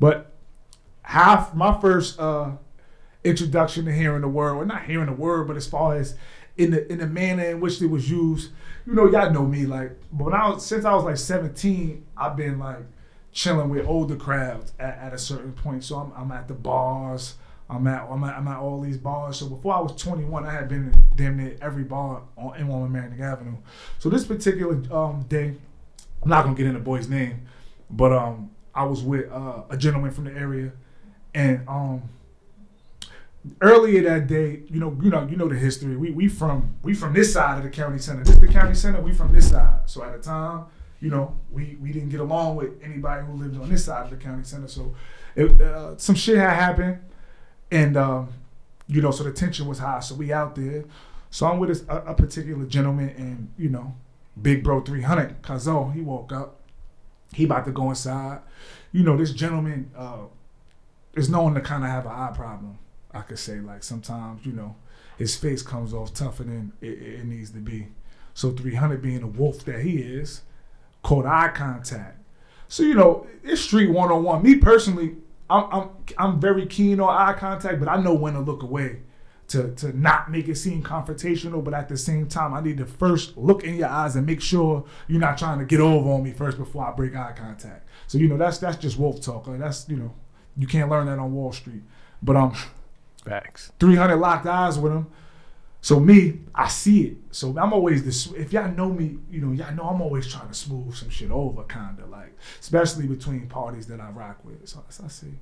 But half my first uh introduction to hearing the word, or not hearing the word, but as far as in the in the manner in which it was used, you know, y'all know me. Like but when I was since I was like 17, I've been like chilling with older crowds at, at a certain point. So I'm I'm at the bars, I'm at, I'm at I'm at all these bars. So before I was 21, I had been in damn near every bar on in one Merrimack Avenue. So this particular um, day, I'm not gonna get into the boy's name, but um, I was with uh, a gentleman from the area, and um, earlier that day, you know, you know, you know the history. We we from we from this side of the county center. This the county center. We from this side. So at the time, you know, we we didn't get along with anybody who lived on this side of the county center. So it, uh, some shit had happened, and um, you know, so the tension was high. So we out there. So I'm with a, a particular gentleman, and you know, big bro 300 Kazo. He woke up. He about to go inside. You know, this gentleman uh, is known to kind of have an eye problem. I could say like sometimes you know his face comes off tougher than it, it needs to be. So 300 being the wolf that he is, caught eye contact. So you know it's street one on one. Me personally, I'm I'm I'm very keen on eye contact, but I know when to look away. To, to not make it seem confrontational, but at the same time, I need to first look in your eyes and make sure you're not trying to get over on me first before I break eye contact. So you know that's that's just wolf talk. Like, that's you know you can't learn that on Wall Street. But um, Facts. 300 locked eyes with him. So me, I see it. So I'm always this. If y'all know me, you know y'all know I'm always trying to smooth some shit over, kind of like, especially between parties that I rock with. So, so I see,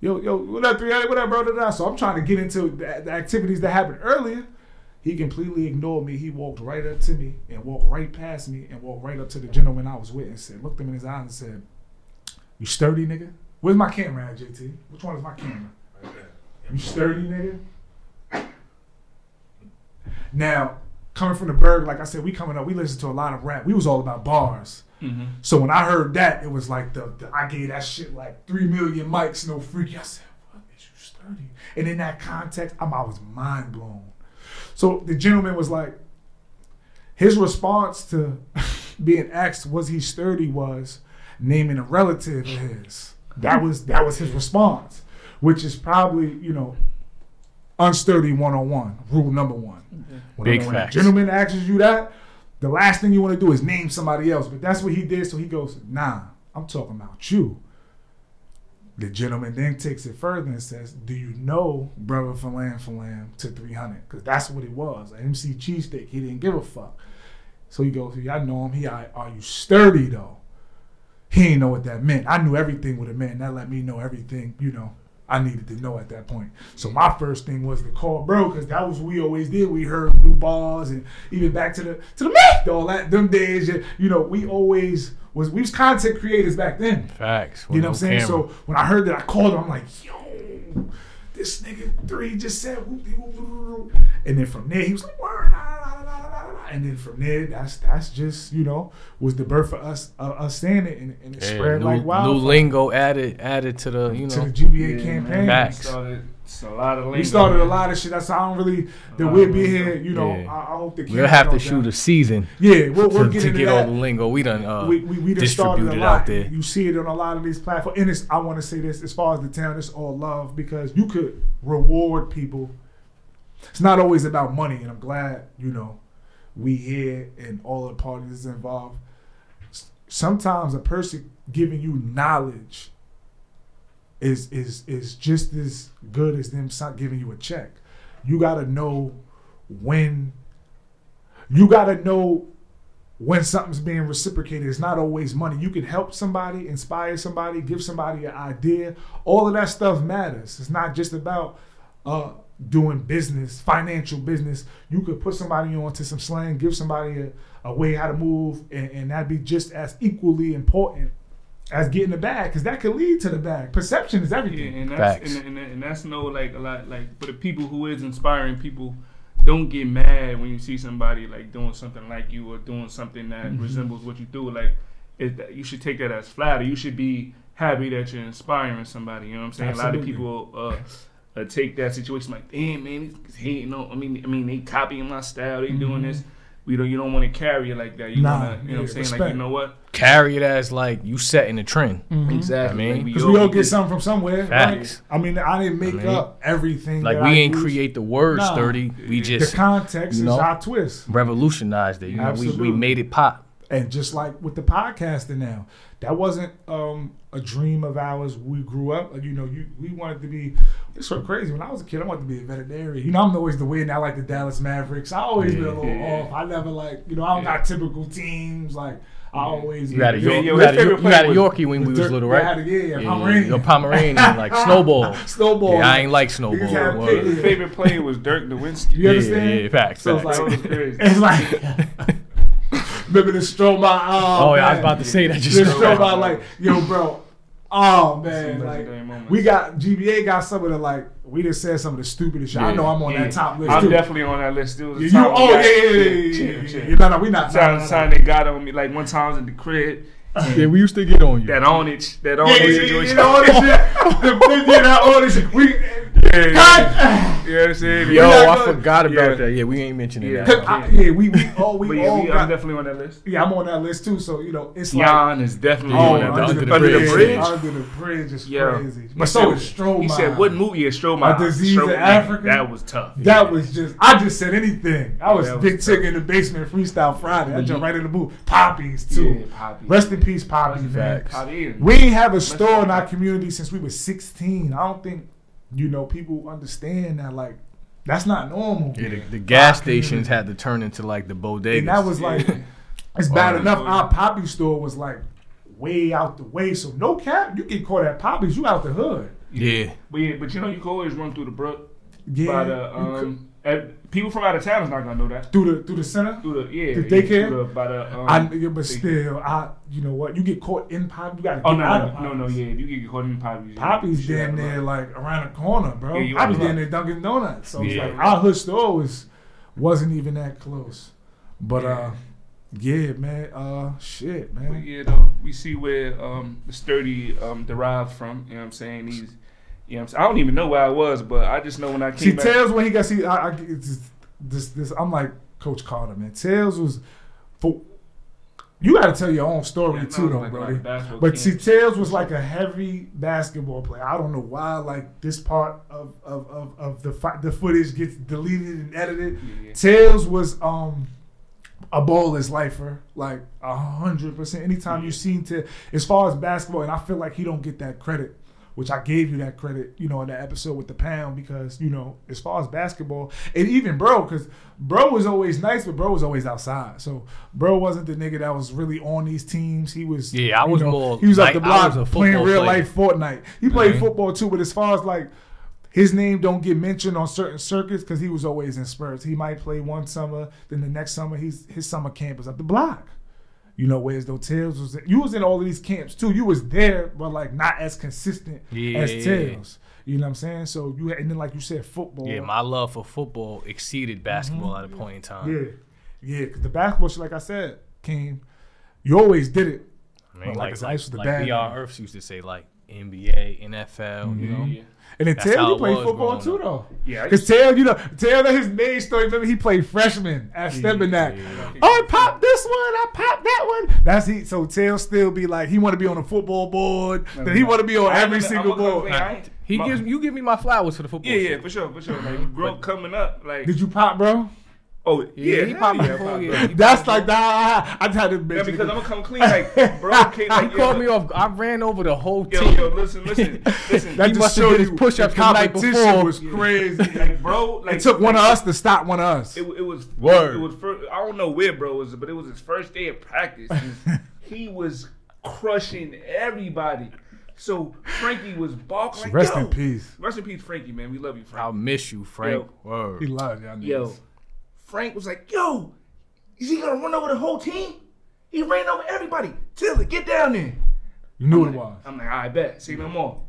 yo, yo, what up, 300? What up, bro? Da, da. So I'm trying to get into the, the activities that happened earlier. He completely ignored me. He walked right up to me and walked right past me and walked right up to the gentleman I was with and said, looked him in his eyes and said, "You sturdy, nigga? Where's my camera at, JT? Which one is my camera? You sturdy, nigga." Now, coming from the Berg, like I said, we coming up, we listen to a lot of rap. We was all about bars. Mm-hmm. So when I heard that, it was like the, the I gave that shit like three million mics, no freaky. I said, "What is you sturdy?" And in that context, I'm, I was mind blown. So the gentleman was like, his response to being asked was he sturdy was naming a relative of his. That was that was his response, which is probably you know unsturdy one on one rule number one. When, Big when facts. a gentleman asks you that, the last thing you want to do is name somebody else. But that's what he did. So he goes, Nah, I'm talking about you. The gentleman then takes it further and says, Do you know Brother Falam Falam to 300? Because that's what it was. An MC cheesesteak. He didn't give a fuck. So he goes, Yeah, I know him. He, are are you sturdy though? He didn't know what that meant. I knew everything what it meant. That let me know everything, you know, I needed to know at that point. So my first thing was to call bro, because that was what we always did. We heard new bars and even back to the to the Mac, all that them days. You know, we always was we was content creators back then. Facts. You know what I'm saying? Camera. So when I heard that, I called him. I'm like, yo, this nigga three just said, whoop, whoop, whoop, whoop. and then from there he was like, word, and then from there, that's that's just you know was the birth for us uh, us saying it, and, and it Yeah, spread new, like wild. new lingo added added to the you know to know the GBA Yeah, campaign. man. Started, it's a lot of We lingo, started a lot of shit. That's how I don't really that lot we'll be lingo. here. You know, Yeah. I, I hope the we'll have to camera shoot don't a season Yeah, we'll, we'll to, get to get that. all the lingo. We done uh, we we, we just started a distributed lot. out there. You see it on a lot of these platforms. And it's, I want to say this as far as the town, it's all love because you could reward people. It's not always about money, and I'm glad you know we here and all the parties involved. Sometimes a person giving you knowledge is is is just as good as them giving you a check. You gotta know when. You gotta know when something's being reciprocated, it's not always money. You can help somebody, inspire somebody, give somebody an idea. All of that stuff matters. It's not just about uh, doing business, financial business. You could put somebody onto some slang, give somebody a, a way how to move, and, and that'd be just as equally important as getting the bag, because that could lead to the bag. Perception is Yeah, everything. and that's and, and, and that's no like a lot like for the people who is inspiring people. Don't get mad when you see somebody like doing something like you or doing something that Mm-hmm. resembles what you do. Like, it, you should take that as flatter. You should be happy that you're inspiring somebody. You know what I'm saying? A lot of people uh, uh, take that situation like, damn man, he's hating on. I mean, I mean, they copying my style. They doing this. We don't. You don't want to carry it like that. You Mm-hmm. Nah, wanna, you know what I'm yeah, saying? Like, you know what? Carry it as like you setting the trend. Exactly. I mean, Like, Because we all get something from somewhere. Facts. Right? I mean, I didn't make I mean, up everything. Like we I ain't use. create the word Nah. sturdy. We The just the context you is know? our twist. revolutionized it. You know, we, we made it pop. And just like with the podcasting now, that wasn't um, a dream of ours. We grew up, you know, you we wanted to be. It's so crazy. When I was a kid, I wanted to be a veterinarian. You know, I'm always the win. I like the Dallas Mavericks. I always been a little Yeah. off. I never like, you know, I don't got typical teams. Like I always. You had a, York, yo, you had a, you had a Yorkie when we was Dirt- little, yeah, I right? had a- yeah, yeah, Pomeranian. Your Pomeranian, like snowball. Snowball. Yeah, I ain't like snowball. Niggas have Word. pick- His favorite player was Dirk Nowitzki. You Yeah, understand? yeah, facts, So it's facts. like, That was crazy. it's like, remember the Stroman? Oh, Oh, yeah, I was about to say that just The now. Stroman, like, yo, bro. Oh man, like we got GBA got some of the like we just said some of the stupidest shit. I know I'm on Yeah. that top list I'm too. definitely on that list. It was a Yeah, you, oh yeah, yeah, yeah, yeah, chill, yeah, No, no, we not. No, Time, no, no, time they got on me. Like one time I was in the crib. Yeah, we used to get on you. That onage, that Yeah, onage yeah, yeah, situation. you know all this shit. The- the- yeah, that all this shit. We, Yeah, yeah. God. You know what I'm saying? Yo, I gonna- forgot about Yeah. that. Yeah, we ain't mentioning Yeah. that. I- yeah, we we all we yeah, all we, got. I'm definitely on that list. yeah, I'm on that list too. So you know, it's like Jan is definitely Oh, on that under list. the Under the bridge. bridge. Under the bridge is Yeah. crazy. He But so said- is Stroman. He said, "What movie is Stroman?" A Disease in Stroman. Africa? That was tough. That was just, I just said anything. I was Yeah, Big was Tick in the basement freestyle Friday. I jumped right in the booth. Poppies too. Poppy. Rest in peace, Poppy, Rest in man. Poppy We ain't have a store in in our community since we were 16. I don't think, you know, people understand that, like, that's not normal. Yeah, the, the gas Our stations had to turn into like the bodegas. And that was like, it's bad Wow. enough our Poppy store was like way out the way. So no cap, you get caught at Poppy's, you out the hood. yeah. But yeah, but you know, you can always run through the brook. Yeah. by the um, and people from out of town is not gonna know that. through the through the center. Through the yeah, The yeah, daycare? through the, by the um, I, yeah, but still, I you know what? You get caught in Poppy, you gotta Oh no, out no, no, no, yeah. You get caught in yeah. Poppy's You damn near like around the corner, bro. Yeah, out of damn near Dunkin' Donuts. So it's like our hood store was wasn't even that close. But uh yeah, man, uh shit, But man. yeah, though we see where um the sturdy um derived from. You know what I'm saying? These, you know, what I'm saying? I don't even know where I was, but I just know when I came See, back. Tails when he got see, I, I it's just, this this I'm like Coach Carter, man. Tails was for you got to tell your own story Yeah, too, though, like- Brody. like But see, camps. Tails was like a heavy basketball player. I don't know why, like this part of of, of, of the fi- the footage gets deleted and edited. Yeah, yeah. Tails was um a baller's lifer, like a hundred percent. Anytime you seen Tails, as far as basketball, and I feel like he don't get that credit, which I gave you that credit, you know, in that episode with the pound because you know, as far as basketball, and even bro, because bro was always nice, but bro was always outside. So bro wasn't the nigga that was really on these teams. He was, Yeah, I you was know, more He was like- up the block playing real player. life Fortnite. He played Mhm. football too, but as far as like his name don't get mentioned on certain circuits because he was always in Spurs. He might play one summer, then the next summer he's his summer camp is up the block. You know, whereas though Tails was you was in all of these camps too. You was there, but like not as consistent Yeah. as Tails. You know what I'm saying? So you and then like you said, football. Yeah, my love for football exceeded mm-hmm. basketball at a point in time. yeah, yeah. Because the basketball, shit, like I said, came. You always did it. I mean, Like like, his ice was the like bad B.R. Earths used to say, like NBA, NFL, you mm-hmm. know. And then That's Tails, how he played football too, though. Yeah, Because used- Tail, you know, Tail, that his main story, remember he played freshman at Stepinac. yeah. Oh, I popped this one, I popped that one. That's he. So Tail still be like, he want to be on the football board, then he want to be on I every ain't- single board. I ain't- He my- gives you give me my flowers for the football. Yeah, yeah, for sure, for sure. Like grow coming up, like Did you pop, bro? Oh Yeah, yeah, he hell popped yeah, before, yeah. bro. That's like that. I, I tried to Yeah, because it. I'm gonna come clean, like bro. Came, He like, yo, called me off. I ran over the whole Yo, team. yo, listen, listen, listen. That he just showed his push up the the night competition before. was crazy. like, bro, like it took one of us to stop one of us. It, it was Word. It was first, I don't know where bro was, but it was his first day of practice. he was crushing everybody. So Frankie was balking. Like, Rest yo. in peace. Rest in peace, Frankie. Man, we love you, I'll miss you, Frank. He Word. loves y'all niggas. Yo, Frank was like, "Yo, is he gonna run over the whole team? He ran over everybody. Taylor, get down there." You knew what it was. I'm like, I bet. Say no more.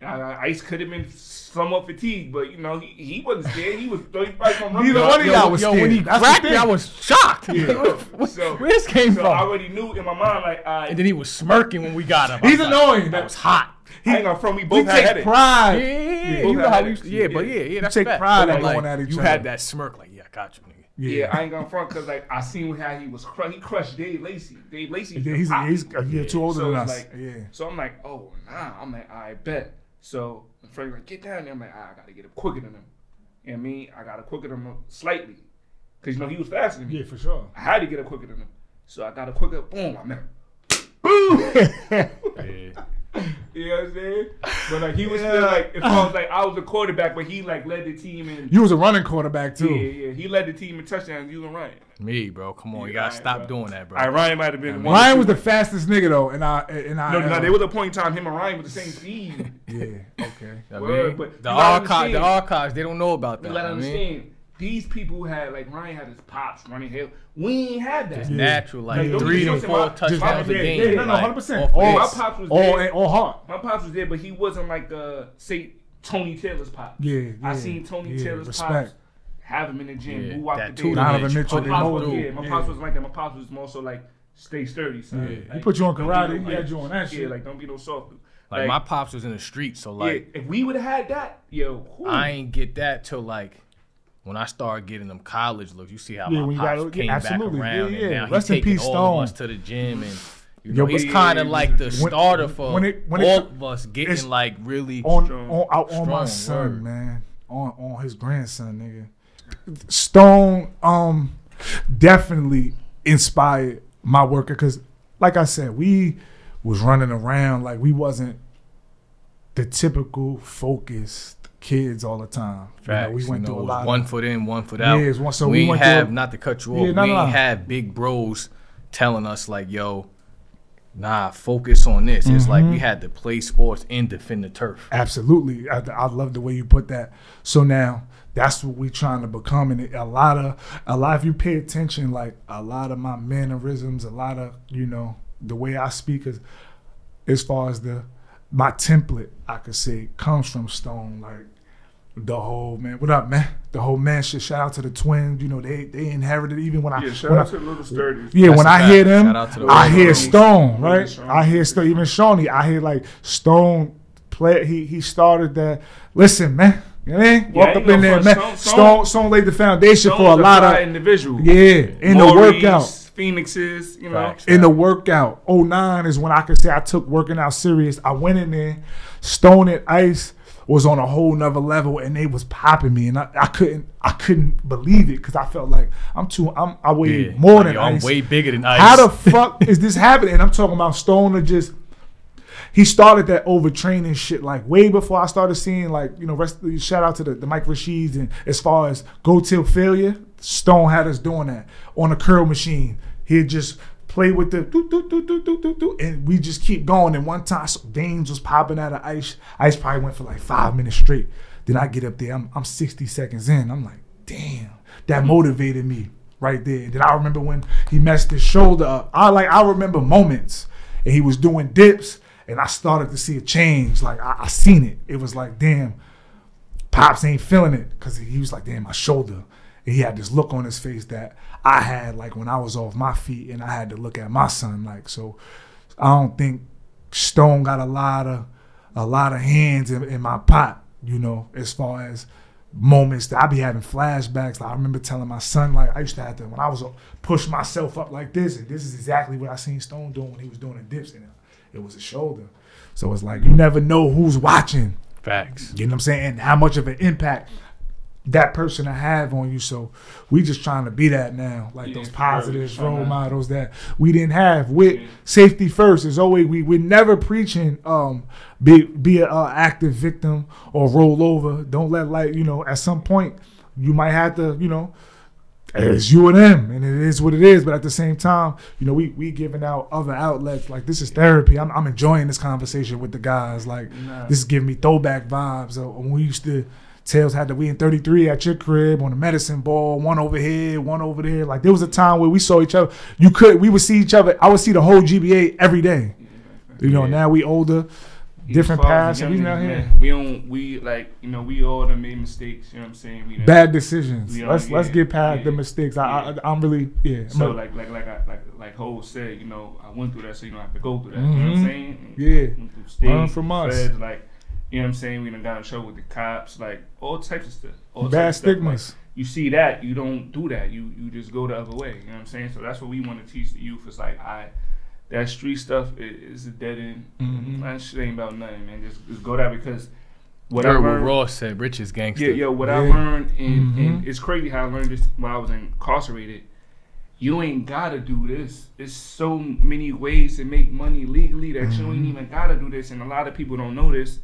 Ice could have been somewhat fatigued, but you know he, he wasn't scared. He was he probably gonna run Neither one of y'all was yo, scared. when he That's cracked me. I was shocked. Where, So- where this came So from? I already knew in my mind, like, I, and then he was smirking when we got him. He's like, annoying. That was hot. I ain't gonna front. We both had take. Yeah, pride. yeah, yeah. both You know how we yeah, but Yeah. yeah, yeah, that's take fact. pride in like, going at each You other. had that smirk, like, yeah, I got you, nigga. Yeah, I ain't gonna front because like I seen how he was cru- he crushed Dave Lacey. Dave Lacey. Yeah, he's, he's a year too older So than us. like- yeah. So I'm like, oh nah. I'm like, I bet. So when Frank like, get down there. I'm like, ah, I gotta get him quicker than him. And me, I gotta quicker than him slightly, cause you know he was faster than me. Yeah, for sure. I had to get him quicker than him. So I got a quicker boom. I met Yeah. You know what I'm saying? But like he was Yeah. still like as far as like I was a quarterback, but he like led the team in. You was a running quarterback too. Yeah, yeah. He led the team in touchdowns. You and Ryan. Me, bro. Come on, you gotta alright, stop bro. doing that, bro. All right, Ryan might have been. one Ryan was the fastest nigga though, and I and I. No, no, there was a point in time him and Ryan was the same speed. Yeah. Okay. I Word, mean, but the you the archives, they don't know about that. gotta I mean, understand. These people had like Ryan had his pops running hill. We ain't had that. it's Yeah. natural, like Yeah. three to Just four my- touchdowns a yeah, game. yeah, no, no, 100%. off All- My pops was All there. all hard. My pops was there, but he wasn't like uh say Tony Taylor's pop. Yeah. I seen Tony yeah, Taylor's respect. pops have him in the gym. Yeah, Who out that the day. Donovan tutelage. Mitchell, My they pops was, yeah, my Yeah. pops was like that. My pops was more so like stay sturdy, son. Yeah. Like, He put you on karate. no- He had you on that Yeah, shit. like don't be no soft. Like my pops was in the street, so like yeah, if we would have had that, yo, whew. I ain't get that till like when I started getting them college looks. You see how Yeah, my when pops got- came absolutely. back around, Yeah, and yeah. now he's Rest in taking peace, all Stone. of us to the gym, and you Yo, know he's but- kind of like the When- starter for when it- when it- all of us getting like really. on Strong. on out on my son, word. man. On on his grandson, nigga. Stone um definitely inspired my worker because like I said, we was running around like we wasn't the typical focused kids all the time. You know, we went you know, through a lot one of, foot in, one foot Yeah, out. it's one- so we, we went have not to cut you Yeah, off. no, we no, have big bros telling us like, "Yo, nah, focus on this." It's like Mm-hmm. we had to play sports and defend the turf. Absolutely, I, I love the way you put that. So now that's what we trying to become, and a lot of a lot. If you pay attention, like a lot of my mannerisms, a lot of you know the way I speak is as far as the my template, I could say comes from Stone. Like the whole man, what up, man? The whole man shit. Shout out to the twins. You know they they inherited even when I yeah, shout when out I, to Little Sturdy. yeah, That's when a I fact. hear them, Shout out to the I hear Stone, right? I hear Stone, even Shawnee. I hear like Stone play. He he started that. Listen, man. You know what I mean? Walk you up in there, man. Stone- Stone, Stone- Stone, laid the foundation for a lot fly of individual. yeah in the Maurice, workout. Phoenixes, you know. Facts. In the workout, 09 is when I could say I took working out serious. I went in there, Stone and Ice was on a whole nother level, and they was popping me, and I, I couldn't I couldn't believe it because I felt like I'm too I'm I weigh Yeah. more Like, than yo, I'm Ice. way bigger than ice. How the fuck is this happening? And I'm talking about Stone to just he started that overtraining shit like way before I started seeing like you know rest shout out to the, the Mike Rashids and as far as go till failure Stone had us doing that on a curl machine he'd just play with the doo, doo, doo, doo, doo, doo, doo, and we just keep going and one time so was popping out of ice ice probably went for like five minutes straight then I get up there I'm, I'm 60 seconds in I'm like damn that motivated me right there. And then I remember when he messed his shoulder up. I like I remember moments and he was doing dips and I started to see a change. Like I, I seen it. It was like, damn, Pops ain't feeling it. Cause he was like, damn, my shoulder. And he had this look on his face that I had like when I was off my feet and I had to look at my son. Like, so I don't think Stone got a lot of a lot of hands in, in my pot, you know, as far as moments that I be having flashbacks. Like I remember telling my son, like I used to have to when I was uh, push myself up like this, and this is exactly what I seen Stone doing when he was doing the dips, and it was a shoulder. So it's like you never know who's watching. Facts. You know what I'm saying? And how much of an impact that person to have on you. So we just trying to be that now, like Yeah, those positive role models that we didn't have. With Yeah. safety first is always we we're never preaching um be be a uh, active victim or roll over. Don't let like you know at some point you might have to you know. It's you and them, and it is what it is. But at the same time, you know, we we giving out other outlets. Like this is therapy. I'm, I'm enjoying this conversation with the guys. Like Nah. this is giving me throwback vibes of when we used to. Tails had to we in 33 at your crib on the medicine ball, one over here, one over there. Like there was a time where we saw each other. You could we would see each other. I would see the whole GBA every day. You know, Yeah. now we older, different far as paths, we not here. We don't. We like you know. We all done made mistakes. You know what I'm saying? We Bad decisions. We let's don't- let's get past yeah, the mistakes. I, I I'm really yeah. So like like like I, like like Ho said, you know, I went through that, so you don't have to go through that. You know what. I'm mm-hmm. saying? Yeah. Learn from us. feds, like you know what I'm saying. We done got in trouble with the cops, like all types of stuff. All bad types of stuff. stigmas. Like, you see that, you don't do that. You you just go the other way. You know what I'm saying? So that's what we want to teach the youth. It's like I. That street stuff i- is a dead end. Mhm. That shit ain't about nothing, man. Just, just go there because what Heard I what Ross said. Rich is gangster. yeah, yo, what I learned, and, Mhm. and it's crazy how I learned this while I was incarcerated. you ain't gotta do this. There's so many ways to make money legally that you ain't even gotta do this, and a lot of people don't know this.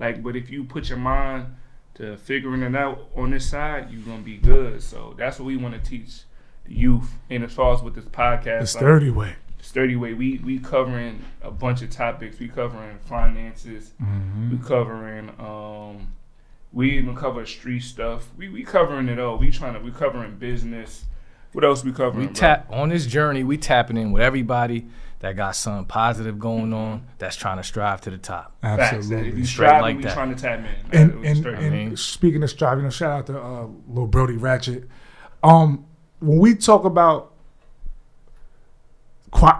Like, but if you put your mind to figuring it out on this side, you're gonna be good. So that's what we want to teach the youth. And as far as with this podcast, The like, sturdy way. sturdy way, we we covering a bunch of topics. We covering finances. Mm-hmm. We covering um, we even cover street stuff. We we covering it all. We trying to we covering business. What else we covering? We bro? tap on this journey. We tapping in with everybody that got something positive going on. That's trying to strive to the top. Facts. If Absolutely. you Straight striving, like we that. trying to tap in. and Like, and, and speaking of striving, you know, shout out to uh, little Brody Ratchet. Um, when we talk about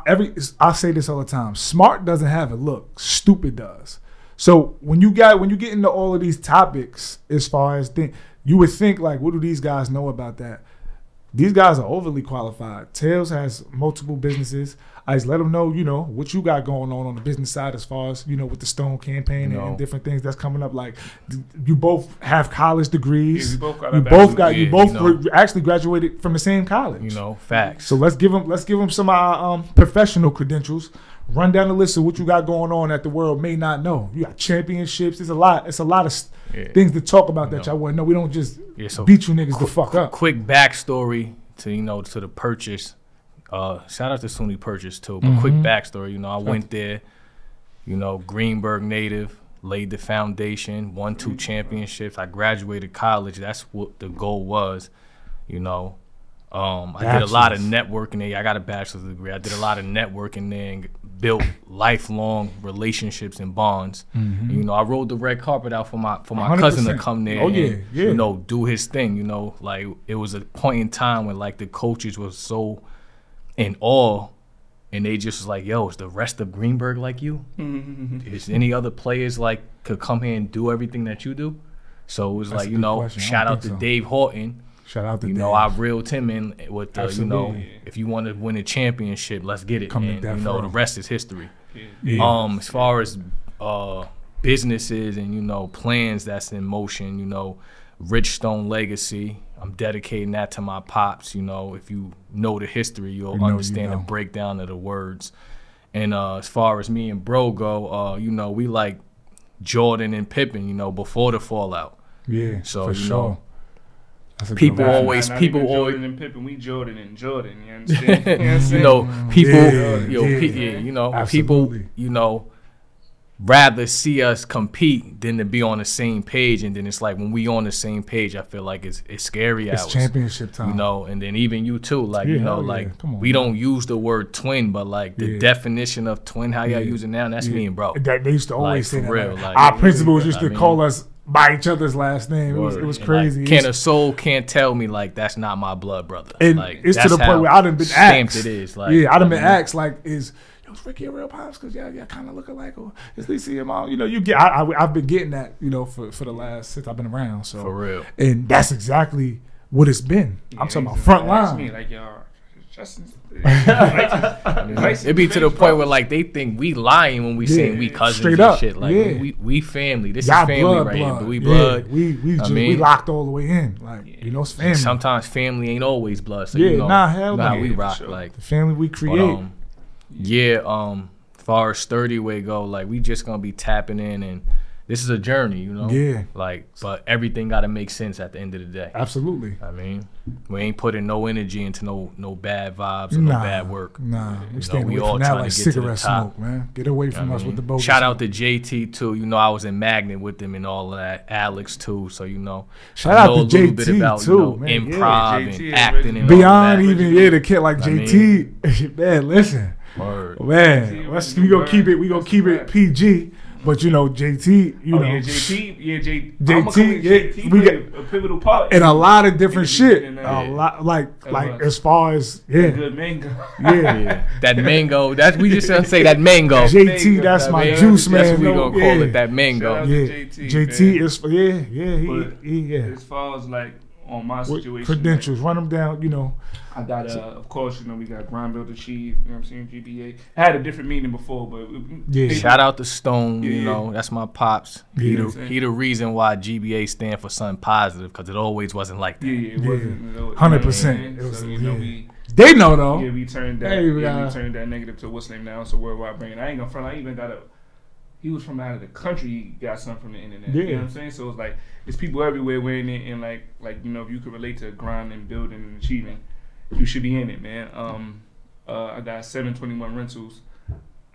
every, I say this all the time: smart doesn't have a look, stupid does. So when you got when you get into all of these topics, as far as think, you would think like, what do these guys know about that? These guys are overly qualified. Tails has multiple businesses. I just let them know, you know, what you got going on on the business side as far as, you know, with the Stone campaign and- No. and different things that's coming up. Like, you both have college degrees. we both got you both got, you Yeah, both you know. actually graduated from the same college. You know, facts. So let's give them, let's give them some uh, um, professional credentials. Run down the list of what you got going on that the world may not know. You got championships. It's a lot. It's a lot of Yeah. things to talk about that y'all wouldn't know. We don't just Yeah, so beat you niggas the fuck up. quick backstory to you know to the purchase. Uh, shout out to SUNY Purchase too. But Mhm. quick backstory, you know, I Shout went there, you know, Greenburgh native, laid the foundation, won two championships. I graduated college. That's what the goal was, you know. Um, I did a lot of networking there. I got a bachelor's degree. I did a lot of networking there and built lifelong relationships and bonds. Mm-hmm. You know, I rolled the red carpet out for my for my cousin to come there. Oh, and, yeah, yeah. You know, do his thing. You know, like it was a point in time when like the coaches was so in awe, and they just was like, "Yo, is the rest of Greenburgh like you? Mhm. Is any other players like could come here and do everything that you do?" So it was That's like, you know, question. Shout out to so. Dave Horton. Shout out to You Dave. know, I reeled him in with the, you know, if you want to win a championship, let's get it. Come and you know, the rest is history. Yeah. Yeah. Um, as far as uh businesses and you know plans that's in motion, you know, Rich Stone Legacy. I'm dedicating that to my pops. You know, if you know the history, you'll You know, you understand know. the breakdown of the words. And uh, as far as me and Bro go, uh, you know, we like Jordan and Pippen. You know, before the fallout. yeah, So, for you sure. know, That's a good people one. always- Not people even always- Jordan and Pippen. We Jordan and Jordan. You understand? you know what I'm you saying? know, people, Yeah, yo, yeah. pe- yeah, you know, Absolutely. people, you know, rather see us compete than to be on the same page. And then it's like when we on the same page, I feel like it's it's scary It's hours. championship time. You know, and then even you too, like Yeah, you know, yeah. like Come on, we man. don't use the word twin, but like the Yeah. definition of twin, how y'all Yeah. use it now, that's Yeah. me and bro. That they used to always Like, say that. real, like, our yeah, principals used I to mean- call us by each other's last name. It was, it was crazy. Like, can a soul can't tell me like that's not my blood brother. and like, it's to the point where I done been asked. It is like yeah, I done been mean, asked like, is yo, is Ricky a real pops? Because y'all, y'all kind of look alike, or is Lisa your mom? You know, you get. I, I, I've been getting that, you know, for for the last since I've been around. So for real. and that's exactly what it's been. I'm talking about front Ask Me, line. like y'all, Justin. It be to the point where like they think we lying when we Yeah, saying we cousins straight and up, shit. Like yeah. we we family. This Y'all is family blood, right blood. here. But we Yeah, blood. we we I just we locked all the way in. Like you know, it's family. Sometimes family ain't always blood. So Yeah, you know, nah, hell you know we rock. sure. Like the family we create. But, um, yeah, um, far as sturdy way go, like we just gonna be tapping in, and this is a journey, you know. Yeah. Like, but everything got to make sense at the end of the day. Absolutely. I mean, we ain't putting no energy into no no bad vibes or no Nah, bad work. Nah, we know, stay away all from that trying like to get to the top. smoke, man. Get away from I us mean, with the bogus. shout out to JT too. You know, I was in Magnet with them and all of that. Alex too. So you know, Shout I out to a little JT bit about too, you know, man. Yeah. improv JT and acting and. Beyond all of even yeah, the kid like I JT. man, listen, that. Word. man, JT let's, we gonna keep it. We gonna keep it. PG. But you know, JT, you oh know, yeah, JT, yeah, J, JT, I'ma come in, yeah, JT we played a pivotal part and a lot of different In shit. A yeah. lot, like, That like was. as far as A yeah, good mango. yeah. Yeah, that mango. That's we just gonna say that mango. JT, that's That my mango, juice That's man. what we no, gonna call yeah. it. That Shout mango. out Yeah, to JT, JT man. is yeah, yeah, he, But he, yeah. As far as like on my With situation, credentials, run them down. You know, I got, uh, of course, you know, we got Grind Build Achieve, you know what I'm saying, GBA. I had a different meaning before, but. Yeah. Shout out to Stone. Yeah, You yeah. know, that's my pops. He, the, he the reason why GBA stand for something positive because it always wasn't like that. Yeah, yeah, it Yeah. wasn't. you know, 100%. you know It was- So, you know, we, They know though. Yeah, we turned that. Hey, we yeah, we turned that negative to what's name now. It's a worldwide brand. I ain't gonna front. I even got a. He was from out of the country. He got something from the internet. You Yeah. know what I'm saying? So it's like it's people everywhere wearing it, and like like you know if you could relate to grinding, building, and achieving, you should be in it, man. Um, uh, I got 721 rentals.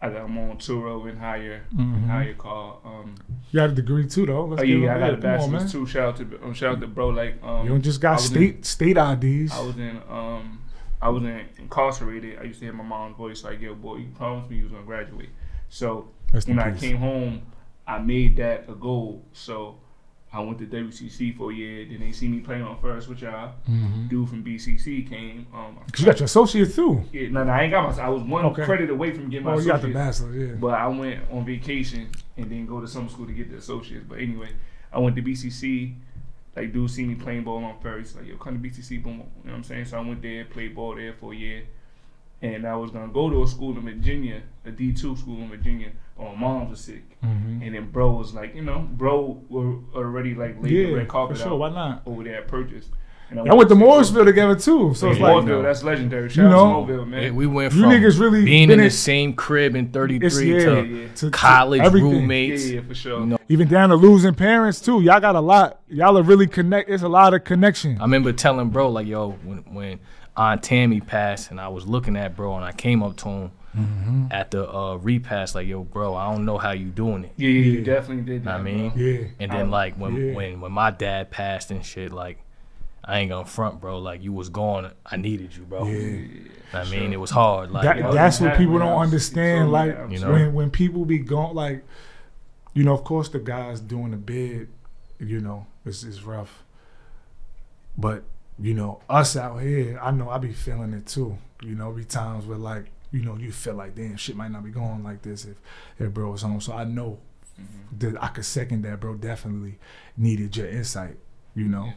I got I'm on Turo and hire Mhm. HyreCar. Um, You got a degree too though. Let's oh give yeah, I got a come on, bachelor's too. Shout out to um, shout out to bro. Like um, You don't just got was in- state state IDs. I was in um I was in incarcerated. I used to hear my mom's voice like, "Yo, boy, you promised me you was gonna graduate." So Rest when I peace. came home, I made that a goal. So I went to WCC for a year. Then they see me playing on first with y'all. Mhm. Dude from BCC came. Um, 'Cause you got your associate too. yeah, no, no, I ain't got my. I was one Okay. credit away from getting my Oh, you got the bachelor, yeah. But I went on vacation and then go to summer school to get the associates. But anyway, I went to BCC. Like, dude see me playing ball on first. Like, yo, come to BCC, boom. You know what I'm saying? So I went there, played ball there for a year. And I was going to go to a school in Virginia, a D2 school in Virginia. But my mom was sick. Mhm. And then bro was like, you know, bro were already like laid the Yeah, red for carpet sure. out Why not? over there at Purchase. And Y'all went to Morrisville together too, so it's like Morrisville, that's legendary. you know, out to Morville, man. Yeah, we went You from niggas really being been in the same crib in 33 yeah, to yeah, yeah. to- to college everything. yeah, roommates. yeah, for sure. You know, Even down to losing parents too. Y'all got a lot. Y'all are really connect. It's a lot of connection. I remember telling bro like, yo, when when Aunt Tammy passed, and I was looking at bro, and I came up to him Mm-hmm. at the uh, repass, like, yo, bro, I don't know how you doing it. Yeah, yeah, you definitely did that. I mean? bro. Yeah. And then like when Yeah. when when my dad passed and shit, like, I ain't gonna front, bro. Like you was gone, I needed you, bro. Yeah. I mean, it was hard. Like, That, Yeah, that's what exactly. people don't understand. totally, Like You know? when when people be gone, like you know, of course the guys doing the bid, you know, it's is rough. But you know, us out here, I know I be feeling it too. You know, be times where like you know you feel like damn shit might not be going like this if if bro was home. So I know Mhm. that I could second that, bro. Definitely needed your insight. You know,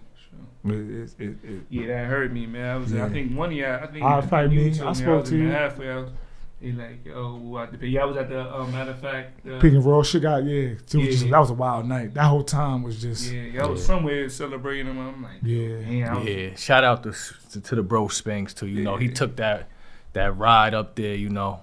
Sure. it, it, it, it, Yeah, that hurt me, man. I was, Yeah. I think one of y'all, I think I probably you me. told I me spoke was to in you. Halfway, I was, he like, yo, what the Yeah, I was at the uh, matter of fact. Uh, Pick and roll shit got yeah. It was Yeah, just, yeah. That was a wild night. That whole time was just yeah, y'all was Yeah. somewhere celebrating him. I'm like, yeah. man, I was, yeah. Shout out to to, to the bro Spanks too. You know, he Yeah. took that that ride up there. You know.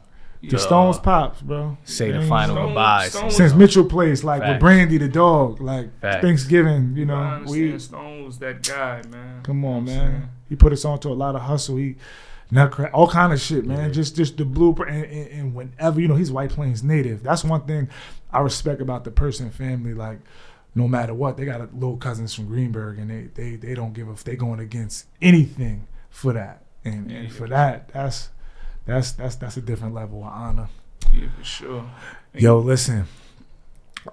The Uh, Stones pops, bro. say the final Stone- goodbyes. Stone- Since Mitchell plays, like with Brandy the dog, like Facts. Thanksgiving, you know, understand we Stone was that guy, man. come on, You know man. He put us on to a lot of hustle. He nutcrack, all kind of shit, man. Yeah. Just just the blueprint, and, and, and whenever you know he's White Plains native. That's one thing I respect about the person family. Like, no matter what, they got a little cousins from Greenburgh, and they they they don't give a they going against anything for that, and and Yeah. for that, that's that's that's that's a different level of honor. Yeah, for sure. Yo, listen.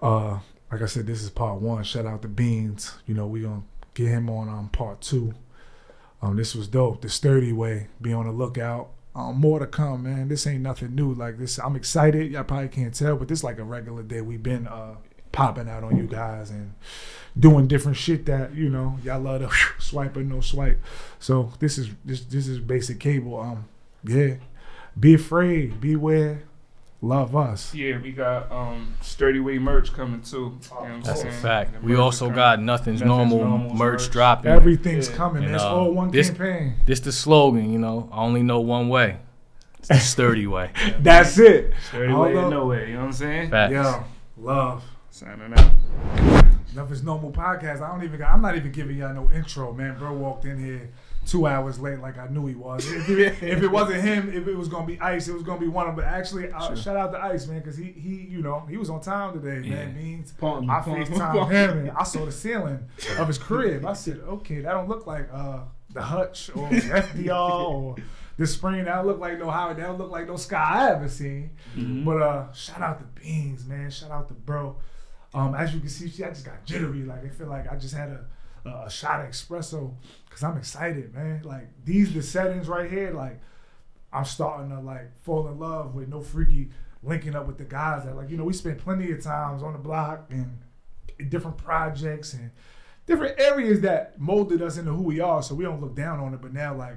Uh, like I said, this is part one. Shout out to Beans. You know, we gonna get him on um part two. Um, this was dope. The sturdy way. Be on the lookout. Um, more to come, man. This ain't nothing new. Like this, I'm excited. Y'all probably can't tell, but this like a regular day. We've been uh popping out on you guys and doing different shit that you know y'all love to swipe or no swipe. So this is this this is basic cable. Um, yeah. Be afraid. Beware. Love us. Yeah, we got um Sturdy Way merch coming too. You know what I'm That's a fact. The We also got nothing's, Nothing's normal, Normal's merch merch. dropping. Everything's Yeah. coming, man. And, It's uh, all one this- campaign. This the slogan, you know. I only know one way. It's the sturdy way. That's it. Sturdy All Way up. no way. You know what I'm saying? Facts. Yo, love. Signing out. Nothing's normal podcast. I don't even. I'm not even giving y'all no intro, man. Bro walked in here two hours late, like I knew he was. If it, if it wasn't him, if it was gonna be Ice, it was gonna be one of. them. But actually, uh, Sure. shout out to Ice, man, because he he you know he was on time today, man. Yeah. Means Pardon me, I pardon me, FaceTime him and I saw the ceiling of his crib. I said, okay, that don't look like uh the Hutch or FDR or the Sprain. That don't look like no Howard. That don't look like no Sky I ever seen. Mhm. But uh, shout out to Beans, man. Shout out to Bro. Um, as you can see, she, I just got jittery. Like I feel like I just had a a, a shot of espresso because I'm excited, man. Like these the settings right here. Like I'm starting to like fall in love with no freaky linking up with the guys that like you know we spent plenty of times on the block and different projects and different areas that molded us into who we are. So we don't look down on it. But now, like,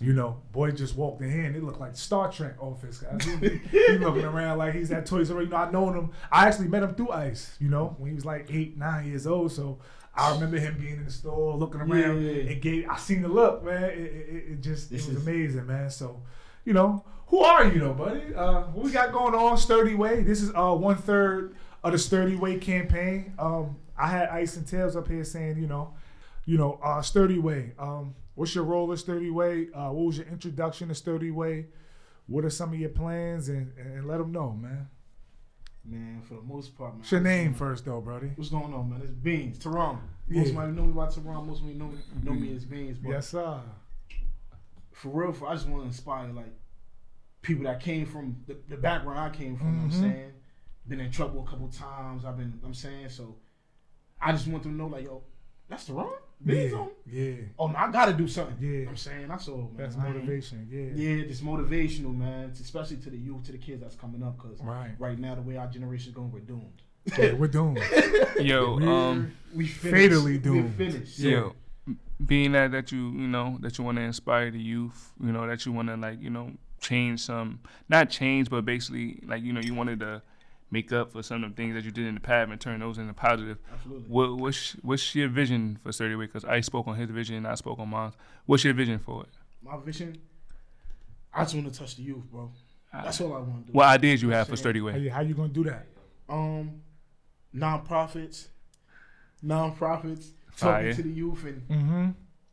you know, boy just walked in here and it looked like Star Trek office. Guys. He, he- he looking around like he's at Toys R Us. You know, I known him. I actually met him through Ice. You know, when he was like eight, nine years old. So I remember him being in the store looking around. Yeah. It gave. I seen the look, man. It, it, it- just it was amazing, man. So. You know, who are you though, buddy? Uh, what we got going on, Sturdy Way? This is uh one third of the Sturdy Way campaign. Um, I had Ice and Tails up here saying, you know, you know, uh, Sturdy Way. Um, what's your role at Sturdy Way? Uh, what was your introduction to Sturdy Way? What are some of your plans? And, and let them know, man. Man, for the most part, man. What's your name wanna- first, though, Brody? What's going on, man? It's Beans. Yeah. Most of my know me by Tehran. Most of me know, know me mm-hmm. as Beans. But Yes, sir. for real, for I just want to inspire like people that came from the, the background I came from. You know what. I'm mm-hmm. saying, been in trouble a couple times. I've been. I'm saying so. I just want them to know, like, yo, that's Tehran. Beans Yeah, on. yeah. Oh, no, I gotta do something. Yeah. You know I'm saying that's all, man. That's I ain't- motivation. Yeah. Yeah, just motivational, man. Especially to the youth, to the kids that's coming up, because Right. right now the way our generation's going, we're doomed. Yeah, we're doomed. Yo, um, We finished. Fatally We're doomed. finished. yo, being that that you you know that you want to inspire the youth, you know that you want to like you know change some, not change, but basically like you know you wanted to make up for some of the things that you did in the past and turn those into positive. Absolutely. What what's what's your vision for Sturdy Way? Because I spoke on his vision and I spoke on mine. What's your vision for it? My vision, I just want to touch the youth, bro. That's all I want to do. What ideas you have for Sturdy How Way? you, how you gonna do that? Um, non-profits, non-profits, Fire. talking to the youth, and Mm-hmm.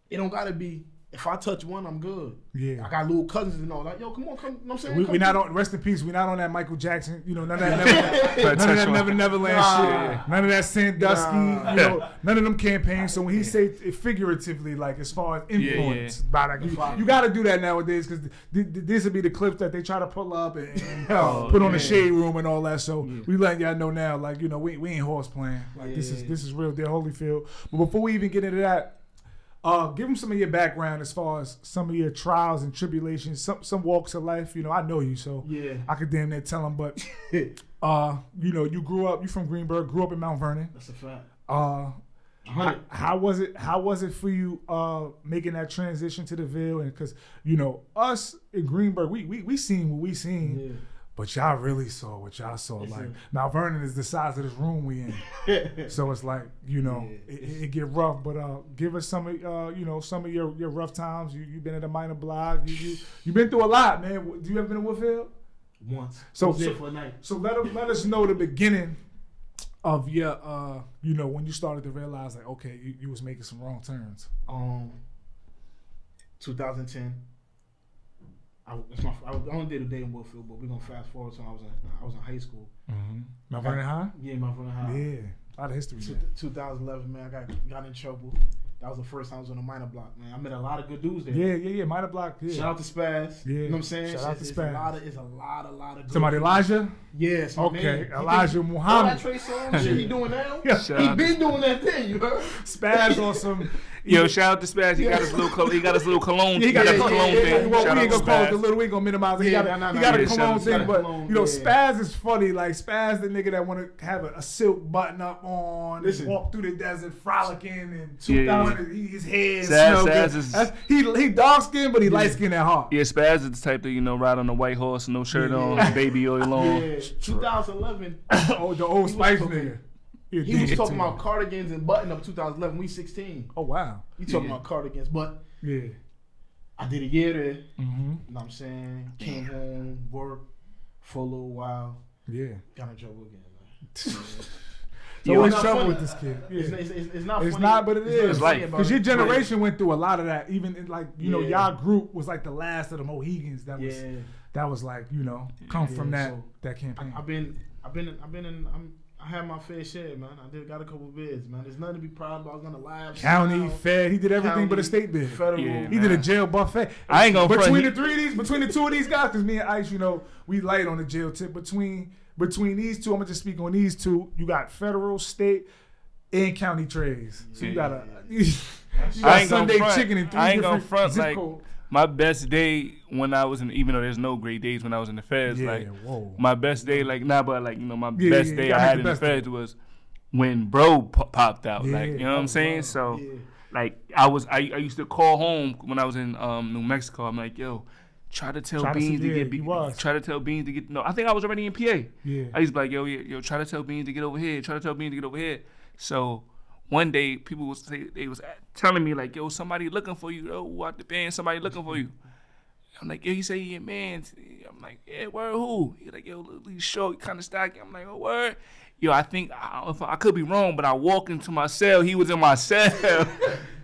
it don't gotta be. If I touch one, I'm good. Yeah. I got little cousins and all. Like, yo, come on, come. You know what I'm saying? We, Come we not on rest in peace. We not on that Michael Jackson. You know none of that never, none of that never Neverland Nah. shit. None of that Sandusky. Nah. You know none of them campaigns. So when he say it figuratively, like as far as Yeah, influence, by like you, you got to do that nowadays because th- th- this would be the clips that they try to pull up and, and Oh, put on yeah. the shade room and all that. So Yeah. we letting y'all know now, like you know we, we ain't horse playing. Like this is this is real deal Holyfield. But before we even get into that. Uh, give them some of your background as far as some of your trials and tribulations, some some walks of life. You know, I know you, so Yeah. I could damn near tell them. But uh, you know, you grew up. You from Greenburgh. Grew up in Mount Vernon. That's a fact. Uh, how, how was it? How was it for you uh, making that transition to the Ville? And because you know us in Greenburgh, we we we seen what we seen, Yeah. But y'all really saw what y'all saw. It's like a- Mount Vernon is the size of this room we in, so it's like you know Yeah, it, it get rough. But uh, give us some of uh, you know some of your, your rough times. You you been at a minor block. You you you been through a lot, man. Do you ever been in Woodfield? Once. So- so- for a night. So let us let us know the beginning of your uh you know when you started to realize like okay you, you was making some wrong turns. Um, 2010. I, it's my, I only did a day in Woodfield, but we're gonna fast forward to when I was in I was in high school. Mm-hmm. Mount Vernon High. Yeah, my friend High. Yeah, a lot of history. Two- 2011, man, I got got in trouble. That was the first time I was on a minor block, man. I met a lot of good dudes there. Yeah, yeah, yeah. Minor block. Yeah. Shout out to Spaz. Yeah. You know what I'm saying? Shout out it's, to it's Spaz. a lot of it's a lot, a lot of good Somebody. Elijah. Yes, my Okay, man. Elijah Muhammad. All that Trey Songz shit he doing now. Yeah. Shout He been doing that thing, you heard? Spaz on some. Yo, shout out to Spaz. He got his little col- he got his little cologne. Yeah, he got Yeah, a yeah, cologne yeah, yeah. thing. Well, Shout we out ain't to gonna call it Spaz. the little. We ain't gonna minimize it. He got, a- nah, nah, he got a cologne out thing, but Cologne, you know. Spaz is funny. Like Spaz, the nigga that want to have a, a silk button up on, Listen. and walk through the desert frolicking, and Yeah, yeah. want to- his head Spaz- Spaz is- That's- he he dark skinned, but he light skinned at heart. Yeah, Spaz is the type that you know ride on a white horse, no shirt on, baby oil on. Yeah, 2011. oh, the old was Spice nigga. He was talking about cardigans and button up 2011. We 16. Oh wow. You talking Yeah. about cardigans, but Yeah. I did a year there. Mm-hmm. know what I'm saying? Came home, worked for a little while, Yeah. got in trouble again. Man. So it's trouble not with this kid? It's, Yeah. it's, it's, it's not It's funny. not, but it It's is. not It's funny life. about Because your generation went through a lot of that. Even in like you know, Yeah. y'all group was like the last of the Mohegans that was Yeah. that was like you know come from that so that campaign. I, I've been, I've been, I've been in. I'm, I had my fair share, man. I did got a couple bids, man. There's nothing to be proud about. I was gonna live County, sound, Fed, he did everything but a state bid. Federal. Yeah, He did a jail buffet. I ain't gonna front, between he- the three of these, between the two of these guys, because me and Ice, you know, we light on the jail tip. Between between these two, I'm gonna just speak on these two. You got federal, state, and county trades. So you got a you got I ain't Sunday chicken and three I ain't gonna different front, zip like, code. My best day when I was in, even though there's no great days when I was in the feds, Yeah, like whoa. my best day, like nah, but like you know, my Yeah, best yeah, day I had in the feds it. was when bro po- popped out. Yeah, like you know what I'm saying? wow. So like I was I, I used to call home when I was in um, New Mexico. I'm like, yo, try to tell Try to Beans to, yeah, get Be- try to tell Beans to get no. I think I was already in PA. Yeah. I used to be like, yo, yo, yo, try to tell Beans to get over here. Try to tell Beans to get over here. So one day people was say they was telling me like, yo, somebody looking for you. Oh, out the band, somebody looking for you. I'm like, yo, he say he a man. I'm like, yeah, word who? He like, yo, he's short, kind of stocky. I'm like, oh, word. Yo, I think I, if I could be wrong, but I walked into my cell. He was in my cell.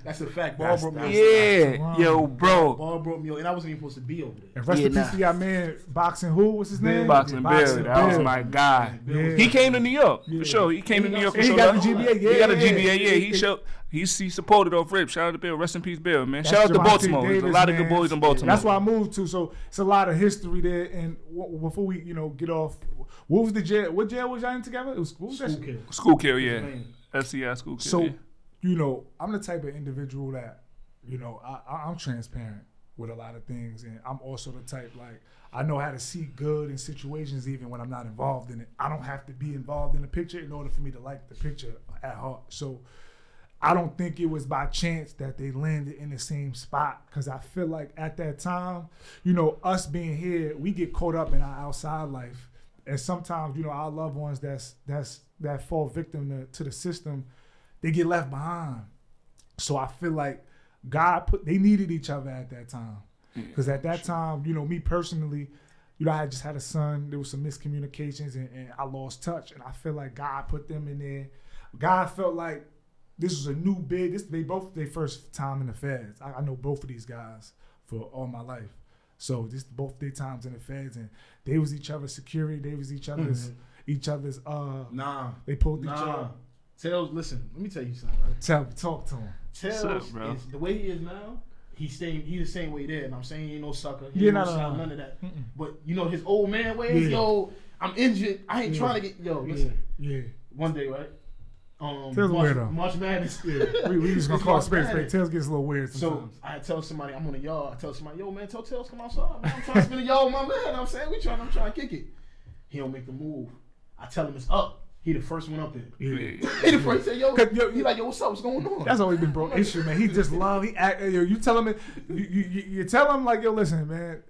That's a fact. Ball That's- broke me. that's- over. yeah, yo, bro. Ball broke me, over, and I wasn't even supposed to be over there. And rest Yeah, in peace nah. to y'all man, boxing. Who? What's his name? Boxing Yeah, Bill, that was my guy. Yeah. He came to New York Yeah. for sure. He came to New York for And he sure. got the GBA. Yeah, he got a GBA. Yeah, yeah. he showed. He's he supported off rip. Shout out to Bill. Rest in peace, Bill. Man. That's Shout out to Javante Baltimore. There's a Davis, lot of man. good boys in Baltimore. That's why I moved to. So it's a lot of history there. And w- before we, you know, get off, what was the jail? What jail was y'all in together? It was what was School shit? kid. Schuylkill, yeah. Man. FCI Schuylkill. So, yeah. You know, I'm the type of individual that, you know, I, I'm transparent with a lot of things, and I'm also the type like I know how to see good in situations even when I'm not involved in it. I don't have to be involved in the picture in order for me to like the picture at heart. So. I don't think it was by chance that they landed in the same spot because I feel like at that time, you know, us being here, we get caught up in our outside life, and sometimes, you know, our loved ones that's that's that fall victim to, to the system, they get left behind. So I feel like God put they needed each other at that time because at that time, you know, me personally, you know, I just had a son. There was some miscommunications, and, and I lost touch. And I feel like God put them in there. God felt like this was a new big. This they both their first time in the feds. I, I know both of these guys for all my life. So this both their times in the feds, and they was each other's security. They was each other's each other's. uh Nah. They pulled each other. Tails, listen, let me tell you something, right? Tell talk to him. Tails up, bro? is the way he is now. He's staying. He's the same way there, and I'm saying he ain't no sucker. He Yeah, ain't no, no, no, no. none of that. Mm-mm. But you know his old man ways. Yeah. Yo, I'm injured. I ain't Yeah. trying to get. Yo, listen. Yeah, One day, right? Um, Tails March, weirdo. March Madness. yeah. we, we just gonna call it March space. Space. Madness. Tails gets a little weird Sometimes. So sometimes. I tell somebody I'm on the yard. I tell somebody, yo man, tell Tails come outside. Man. I'm trying to spend a yard with my man. I'm saying we trying. I'm trying to kick it. He don't make the move. I tell him it's up. He the first one up there. yeah. He the first. He say, yo, 'Cause, yo, he like, yo, what's up? What's going on? That's always been bro issue, man. He just love. He act. Yo, you tell him. it- You, you, you you tell him like, yo, listen, man.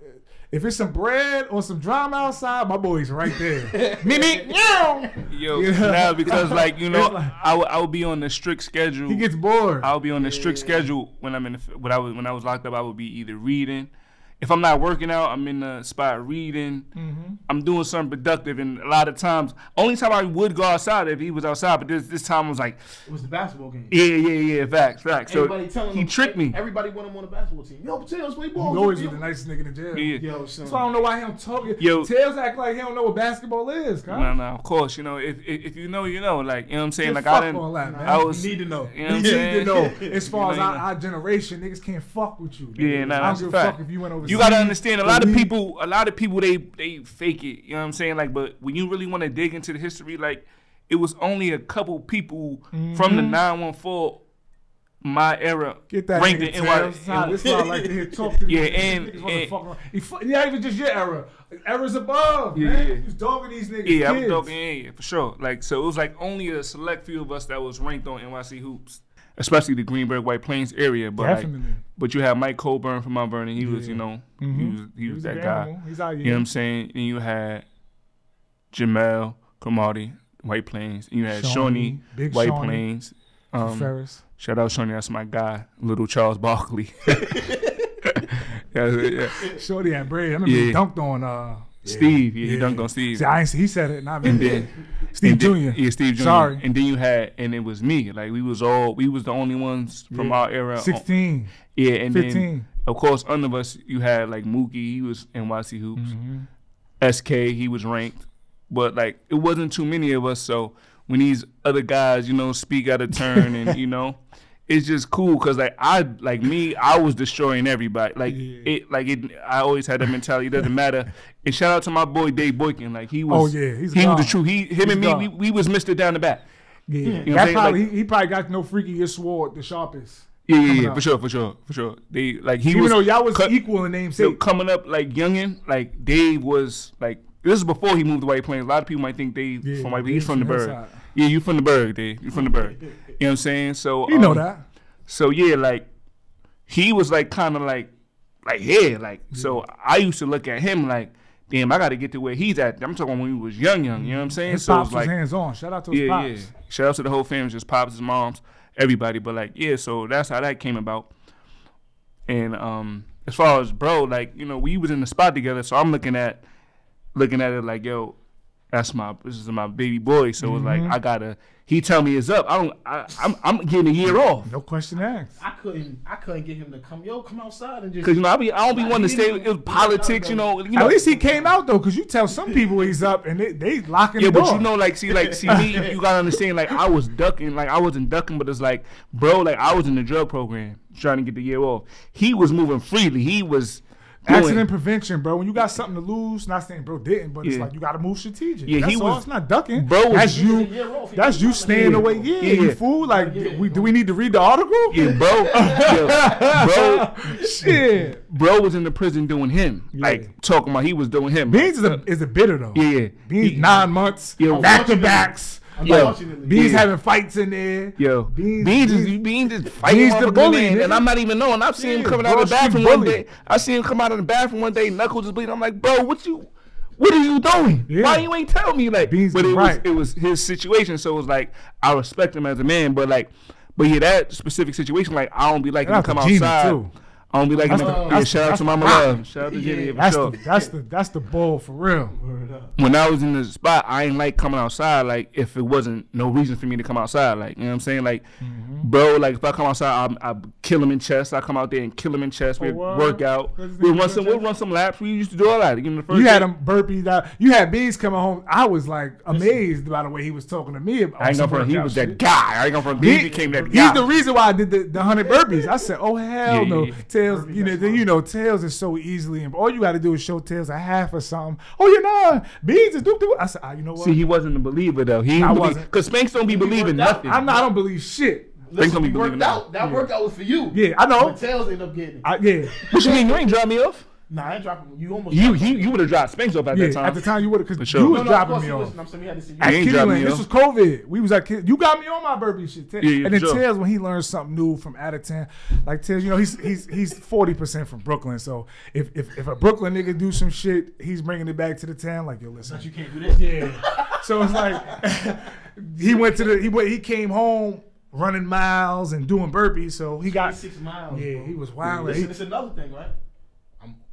If it's some bread or some drama outside, my boy's right there. me, me, meow. Yo, Yeah. now because like you know, like- I would I would be on the strict schedule. He gets bored. I'll be on the strict schedule when I'm in the, when I was when I was locked up. I would be either reading. If I'm not working out, I'm in the spot reading. Mm-hmm. I'm doing something productive, and a lot of times, only time I would go outside if he was outside. But this this time was like, It was the basketball game. yeah, yeah, yeah, facts, facts. So Everybody telling he him, tricked me. Everybody want him on the basketball team. Yo, Tails play He ball. always yo, was the nicest nigga in the jail. Yeah. Yo, son. That's why I don't know why he don't talk. Yo. Tails act like he don't know what basketball is. Huh? No, no, of course, you know, if if, if you know, you know, like you know what I'm saying. Yeah, Like fuck I didn't, all that, man. I was, You need to know. You know You need to know. As far You as our, you know. our generation, niggas can't fuck with you. Yeah, nah, I that's don't give a fact. fuck if you went overseas. You gotta understand. A lot of people, a lot of people, they they fake it. You know what I'm saying? Like, but when you really want to dig into the history, like, it was only a couple people from the 914, my era, Mm-hmm. Get that ranked in. NY. Nah, this why I like to hear talk to Yeah, and- and- He fu- yeah, even just your era. Era's above, Yeah, man. yeah. You was dogging these niggas. Yeah, I was kids. talking, yeah, yeah, for sure. Like, so it was like only a select few of us that was ranked on NYC hoops, especially the Greenburgh White Plains area. But like, but you have Mike Coburn from Mount Vernon. He was, you know, Mhm. he was he, was a that guy. animal. He's out here. You know what I'm saying? And you had Jamel Cromartie, White Plains. And you had Shawnee, Shawnee, White Shawnee. Plains. Um, Ferris. shout out Shawnee, that's my guy, little Charles Barkley. yeah, yeah. Shorty had bread. I remember Yeah. he dunked on uh, Steve, yeah, he dunked on Steve. See, I ain't, he said it, not me. And then Steve Jr. Yeah, Steve Jr. Sorry. And then you had, and it was me. Like we was all, we was the only ones from Yeah. our era. 16, Yeah, and 15. then of course under us you had like Mookie. He was NYC hoops. Mhm. SK, he was ranked, but like it wasn't too many of us. So when these other guys, you know, speak out of turn, and you know, it's just cool because like I, like me, I was destroying everybody. Like Yeah. it, like it. I always had that mentality. It doesn't matter. And shout out to my boy Dave Boykin. Like he was. Oh, yeah, he's he was the truth. He, him He's and me, we, we was Mister down the back. Yeah, know what I'm that saying? probably Like- he, he probably got no freakiest sword, the sharpest. Yeah, yeah, yeah, for sure, for sure, for sure. They like he Even was though y'all was cut- equal in So namesake. coming up like youngin, like Dave was like This is before he moved to White Plains. A lot of people might think they Yeah, from White he's He's from the Berg. Yeah, you from the Berg, Dave. You from the Berg. You know what I'm saying? So You know um, that. So yeah, like he was like kind of like like yeah, like so I used to look at him like, damn, I got to get to where he's at. I'm talking when he was young, young. You know what I'm saying? His so pops it's like was hands on. Shout out to his yeah, pops. yeah. Shout out to the whole family, just pops, his moms, everybody. But like yeah, so that's how that came about. And um, as far as bro, like you know, we was in the spot together, so I'm looking at looking at it like yo. That's my this is my baby boy, so it's Mm-hmm. like I gotta. He tell me it's up. I don't. I, I'm I'm getting a year off. No question asked. I couldn't. I couldn't get him to come. Yo, come outside and just. Cause you know I be I don't be Nah, wanting to stay. didn't- It was politics, you know. You know At least he came out though, cause you tell some people he's up and they they locking yeah, the but door. you know, like, see, like, see me. You gotta understand, like, I was ducking, like, I wasn't ducking, but it's like, bro, like, I was in the drug program trying to get the year off. He was moving freely. He was doing- Accident prevention, bro. When you got something to lose, not saying bro didn't, but it's Yeah. like you got to move strategic. Yeah, that's he all. was- It's not ducking. Bro was- that's was you. off. That's you staying away. Yeah, Yeah. you fool. Like, Yeah. we, do we need to read the article? yeah, bro, yeah, bro, Shit. bro was in the prison doing him, Yeah. like talking about he was doing him. Beans is a is a bitter though. Yeah, yeah. Beans He- nine months, Yeah. back to backs. Yo. Unfortunately. Beans Yeah. having fights in there. Yo, Beans- Beans, is Beans- Beans is fighting Beans the bully, man, nigga. and I'm not even knowing. I've seen him Yeah, coming out of the bathroom one day. I see him come out of the bathroom one day, knuckles is bleeding. I'm like, bro, what you, what are you doing? Yeah. Why you ain't tell me like? Beans but it right. was it was his situation, so it was like I respect him as a man, but like, but yeah, that specific situation, like I don't be liking Shout to come outside. too. I don't be to. the- yeah, shout out to Mama. Love. Shout out to Jenny. for That's sure. the that's the that's the bull for real. When I was in the spot, I ain't like coming outside. Like if it wasn't no reason for me to come outside, like you know what I'm saying, like Mm-hmm. bro, like if I come outside, I, I kill him in chest. I come out there and kill him in chest. We Oh, work out. We run some. We run some laps. We used to do all that. You know, the first You had him burpees out. You had bees coming home. I was like amazed by the way he was talking to me. About I ain't gonna. He was shit. that guy. I ain't gonna. He, became that he's guy. the reason why I did the, the hundred burpees. I said, "Oh hell Yeah, no!" yeah. Tails, you know, then, you know, tails is so easily. And all you got to do is show tails a half or something. Oh, you know, beans is doop doop. I said, ah, "You know what? See, he wasn't a believer though. He I didn't believe wasn't. because Spanks don't be believing worked nothing. I'm not. I don't believe shit. Spanks don't be we believing worked out. nothing. That workout was for you. Yeah, I know. But Tails ended up getting it. I, yeah, What you mean? You ain't drop me off. Nah, I ain't dropping you. Almost. You dropped you you would have dropped Spanks off at yeah. that time. At the time, you would have For because sure. you No, was No, no, dropping course me he off. was. I'm saying we had to see. At You ain't Kittyland, dropping me this was COVID. We was at Kid. You got me on my burpee shit. Yeah, yeah, and then for sure. Tails, when he learns something new from out of town, like Tails, you know, he's he's he's forty percent from Brooklyn. So if, if if a Brooklyn nigga do some shit, he's bringing it back to the town. Like yo, listen, But you can't do this. yeah. so it's like he went to the he went he came home running miles and doing burpees. So he got six miles. yeah bro. he was wild. Listen, it's another thing, right?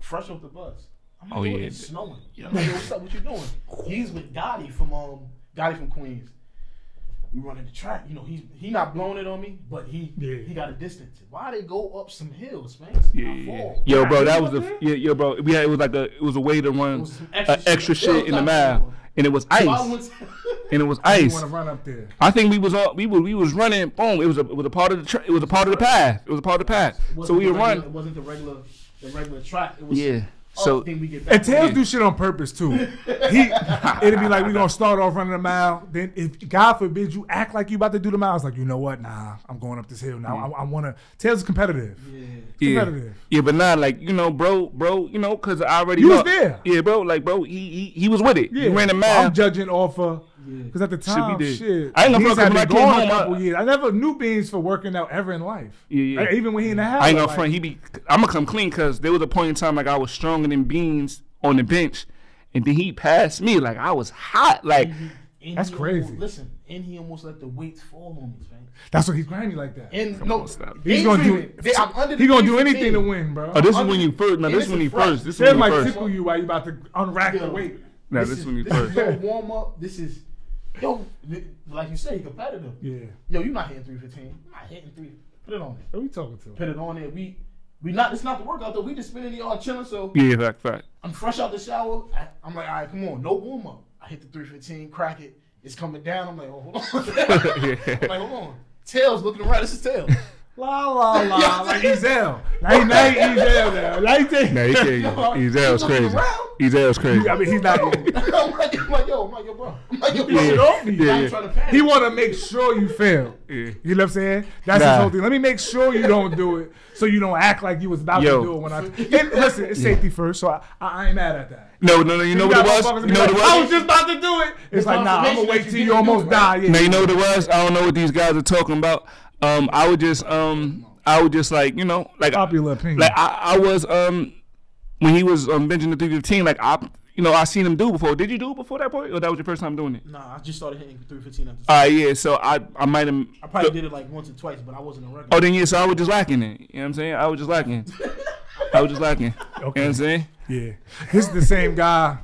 I'm fresh off the bus. I'm Oh, oh, yeah. yeah. It's snowing. I'm like, yo, what's up? What you doing? He's with Gotti from um Gotti from Queens. We running the track. You know, he's he not blowing it on me, but he Yeah. he got a distance. Why they go up some hills, man? Yeah, yeah, yeah. Yo, bro, that was the up yeah, yo, bro. We had it was like a it was a way to run was some uh, extra extra, shit. shit in the Hilltop mile, before. and it was ice, and it was ice. want to run up there. I think we was all we was we was running. Boom! It was a it was a part of the tra- it was a part of the path. It was a part of the path. So we were running. It wasn't the regular the regular track. It was Yeah. up, So then we get back. And Tails do shit on purpose too. He it'd be like we gonna start off running a mile. Then if God forbid you act like you about to do the mile, it's like you know what? Nah, I'm going up this hill now. Mm-hmm. I, I want to. Tails is competitive. Yeah. yeah, competitive. yeah, but not like you know, bro, bro, you know, cause I already You was there. Yeah, bro, like bro, he he, he was with it. Yeah, He ran a mile. I'm judging off of Yeah. because at the Shit, we time, did. shit, I ain't gonna Beans front, 'cause when I came home, a I- couple years. I never knew Beans for working out ever in life. Yeah, yeah. Like, even when he in the house, I ain't gonna like, front. He be. I'm gonna come clean because there was a point in time like I was stronger than Beans on the bench, and then he passed me like I was hot. Like And That's crazy. Almost, listen, and he almost let the weights fall on me, man. That's what he's grinding like that. And Come no, on, stop. He's gonna do. They- I'm under He gonna do 315. anything to win, bro. oh, this is when you first. No, this this is when you fresh. first. This is Tails when you might first. tickle you while you about to unrack the weight. Nah, this this is is when you this first. is warm up. This is yo, like you say, competitive. Yeah. Yo, you not hitting three fifteen. I'm not hitting three. Put it on there. Who we talking to? Put it on there. We we not. It's not the workout though. We just spending the yard chilling. So Yeah, fact, fact. I'm fresh out the shower. I, I'm like, all right, come on, no warm up. I hit the 315, crack it. It's coming down. I'm like, oh, hold on. I'm like, hold on. Tails looking around. This is Tails. La la la, like Ezel. Now he, now he Ezel now. Now he take. Nah, he can't. Ezel's He crazy. around. Ezel's crazy. I mean, he's not. I'm like, I'm like, yo, I'm like, yo, bro. I'm like, yo, bro. Shit off me. Yeah, yeah. trying to panic. He want to make sure you fail. Yeah. You know what I'm saying? That's Nah. his whole thing. Let me make sure you don't do it, so you don't act like you was about Yo. to do it when I. And listen, it's safety first, so I, I, I ain't mad at that. No, no, no. You know what it was? You know what it was? I was was? just about to do it. It's like, nah, I'm gonna confirmation wait that till you you didn't do almost it, die. right? Yeah. Now you know what it was? I don't know what these guys are talking about. Um, I would just um, I would just like you know, like Popular opinion. like I, I was um, when he was um benching the three fifteen, like I, you know, I seen him do before. Did you do it before that point, or that was your first time doing it? Nah, I just started hitting 315 after. All right, yeah. So I, I might have. I probably did it like once or twice, but I wasn't a regular. Oh, then yeah. So I was just lacking it. You know what I'm saying? I was just lacking. I was just lacking. You know what I'm saying? Yeah, this is the same guy.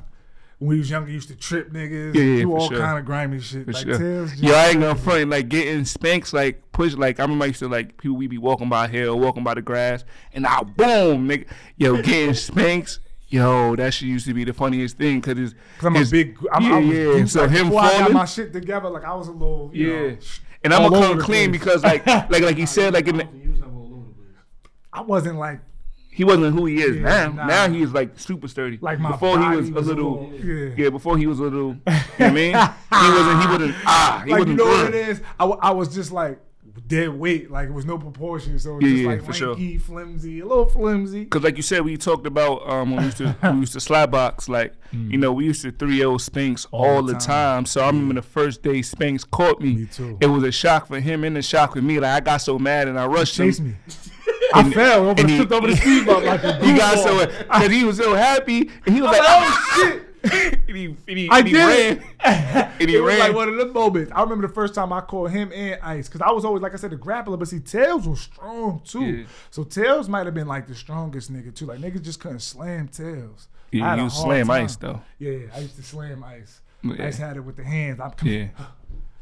When he was younger, he used to trip niggas, Yeah, yeah, do all sure. kind of grimy shit. For like sure. Tails just- I ain't gonna front like getting spanks like push like I remember I used to like people we be walking by hill, walking by the grass, and I boom, nigga, yo, getting spanks. Yo, that shit used to be the funniest thing because it's, Cause I'm a big. I'm, yeah, I was, yeah. So like, him before I got my shit together, like I was a little, you yeah. know, And I'm all gonna come clean place. because like like like he said like in the, He was never all over the place. I wasn't like he wasn't who he is Yeah, now. nah. Now he's like super sturdy. like my before he body was a little. yeah. Yeah, before he was a little, you know what I mean? He wasn't, he wasn't, ah, he like you wasn't know what it is? I, I was just like dead weight, like it was no proportion, so it was Yeah, just yeah, like for sure. flimsy, a little flimsy. Cause like you said, we talked about um when we used to we used to slap box like you know we used to 3-0 Spanks all, Mm. All the time. time. So I remember the first day Spinks caught me. Me too. It was a shock for him and a shock for me. Like I got so mad and I rushed him. Me. I fell over and he- tripped over the speed bump like a He got so because he was so happy and he was like, oh, oh shit. and he, and he, I and he did. ran. And he it was like one of the moments. I remember the first time I caught him and Ice because I was always like I said the grappler, but see Tails was strong too. Yeah. So Tails might have been like the strongest nigga too. Like niggas just couldn't slam Tails. Yeah, you slam time. ice though. Yeah, I used to slam Ice. Yeah. Ice had it with the hands. I'm coming. Yeah. You know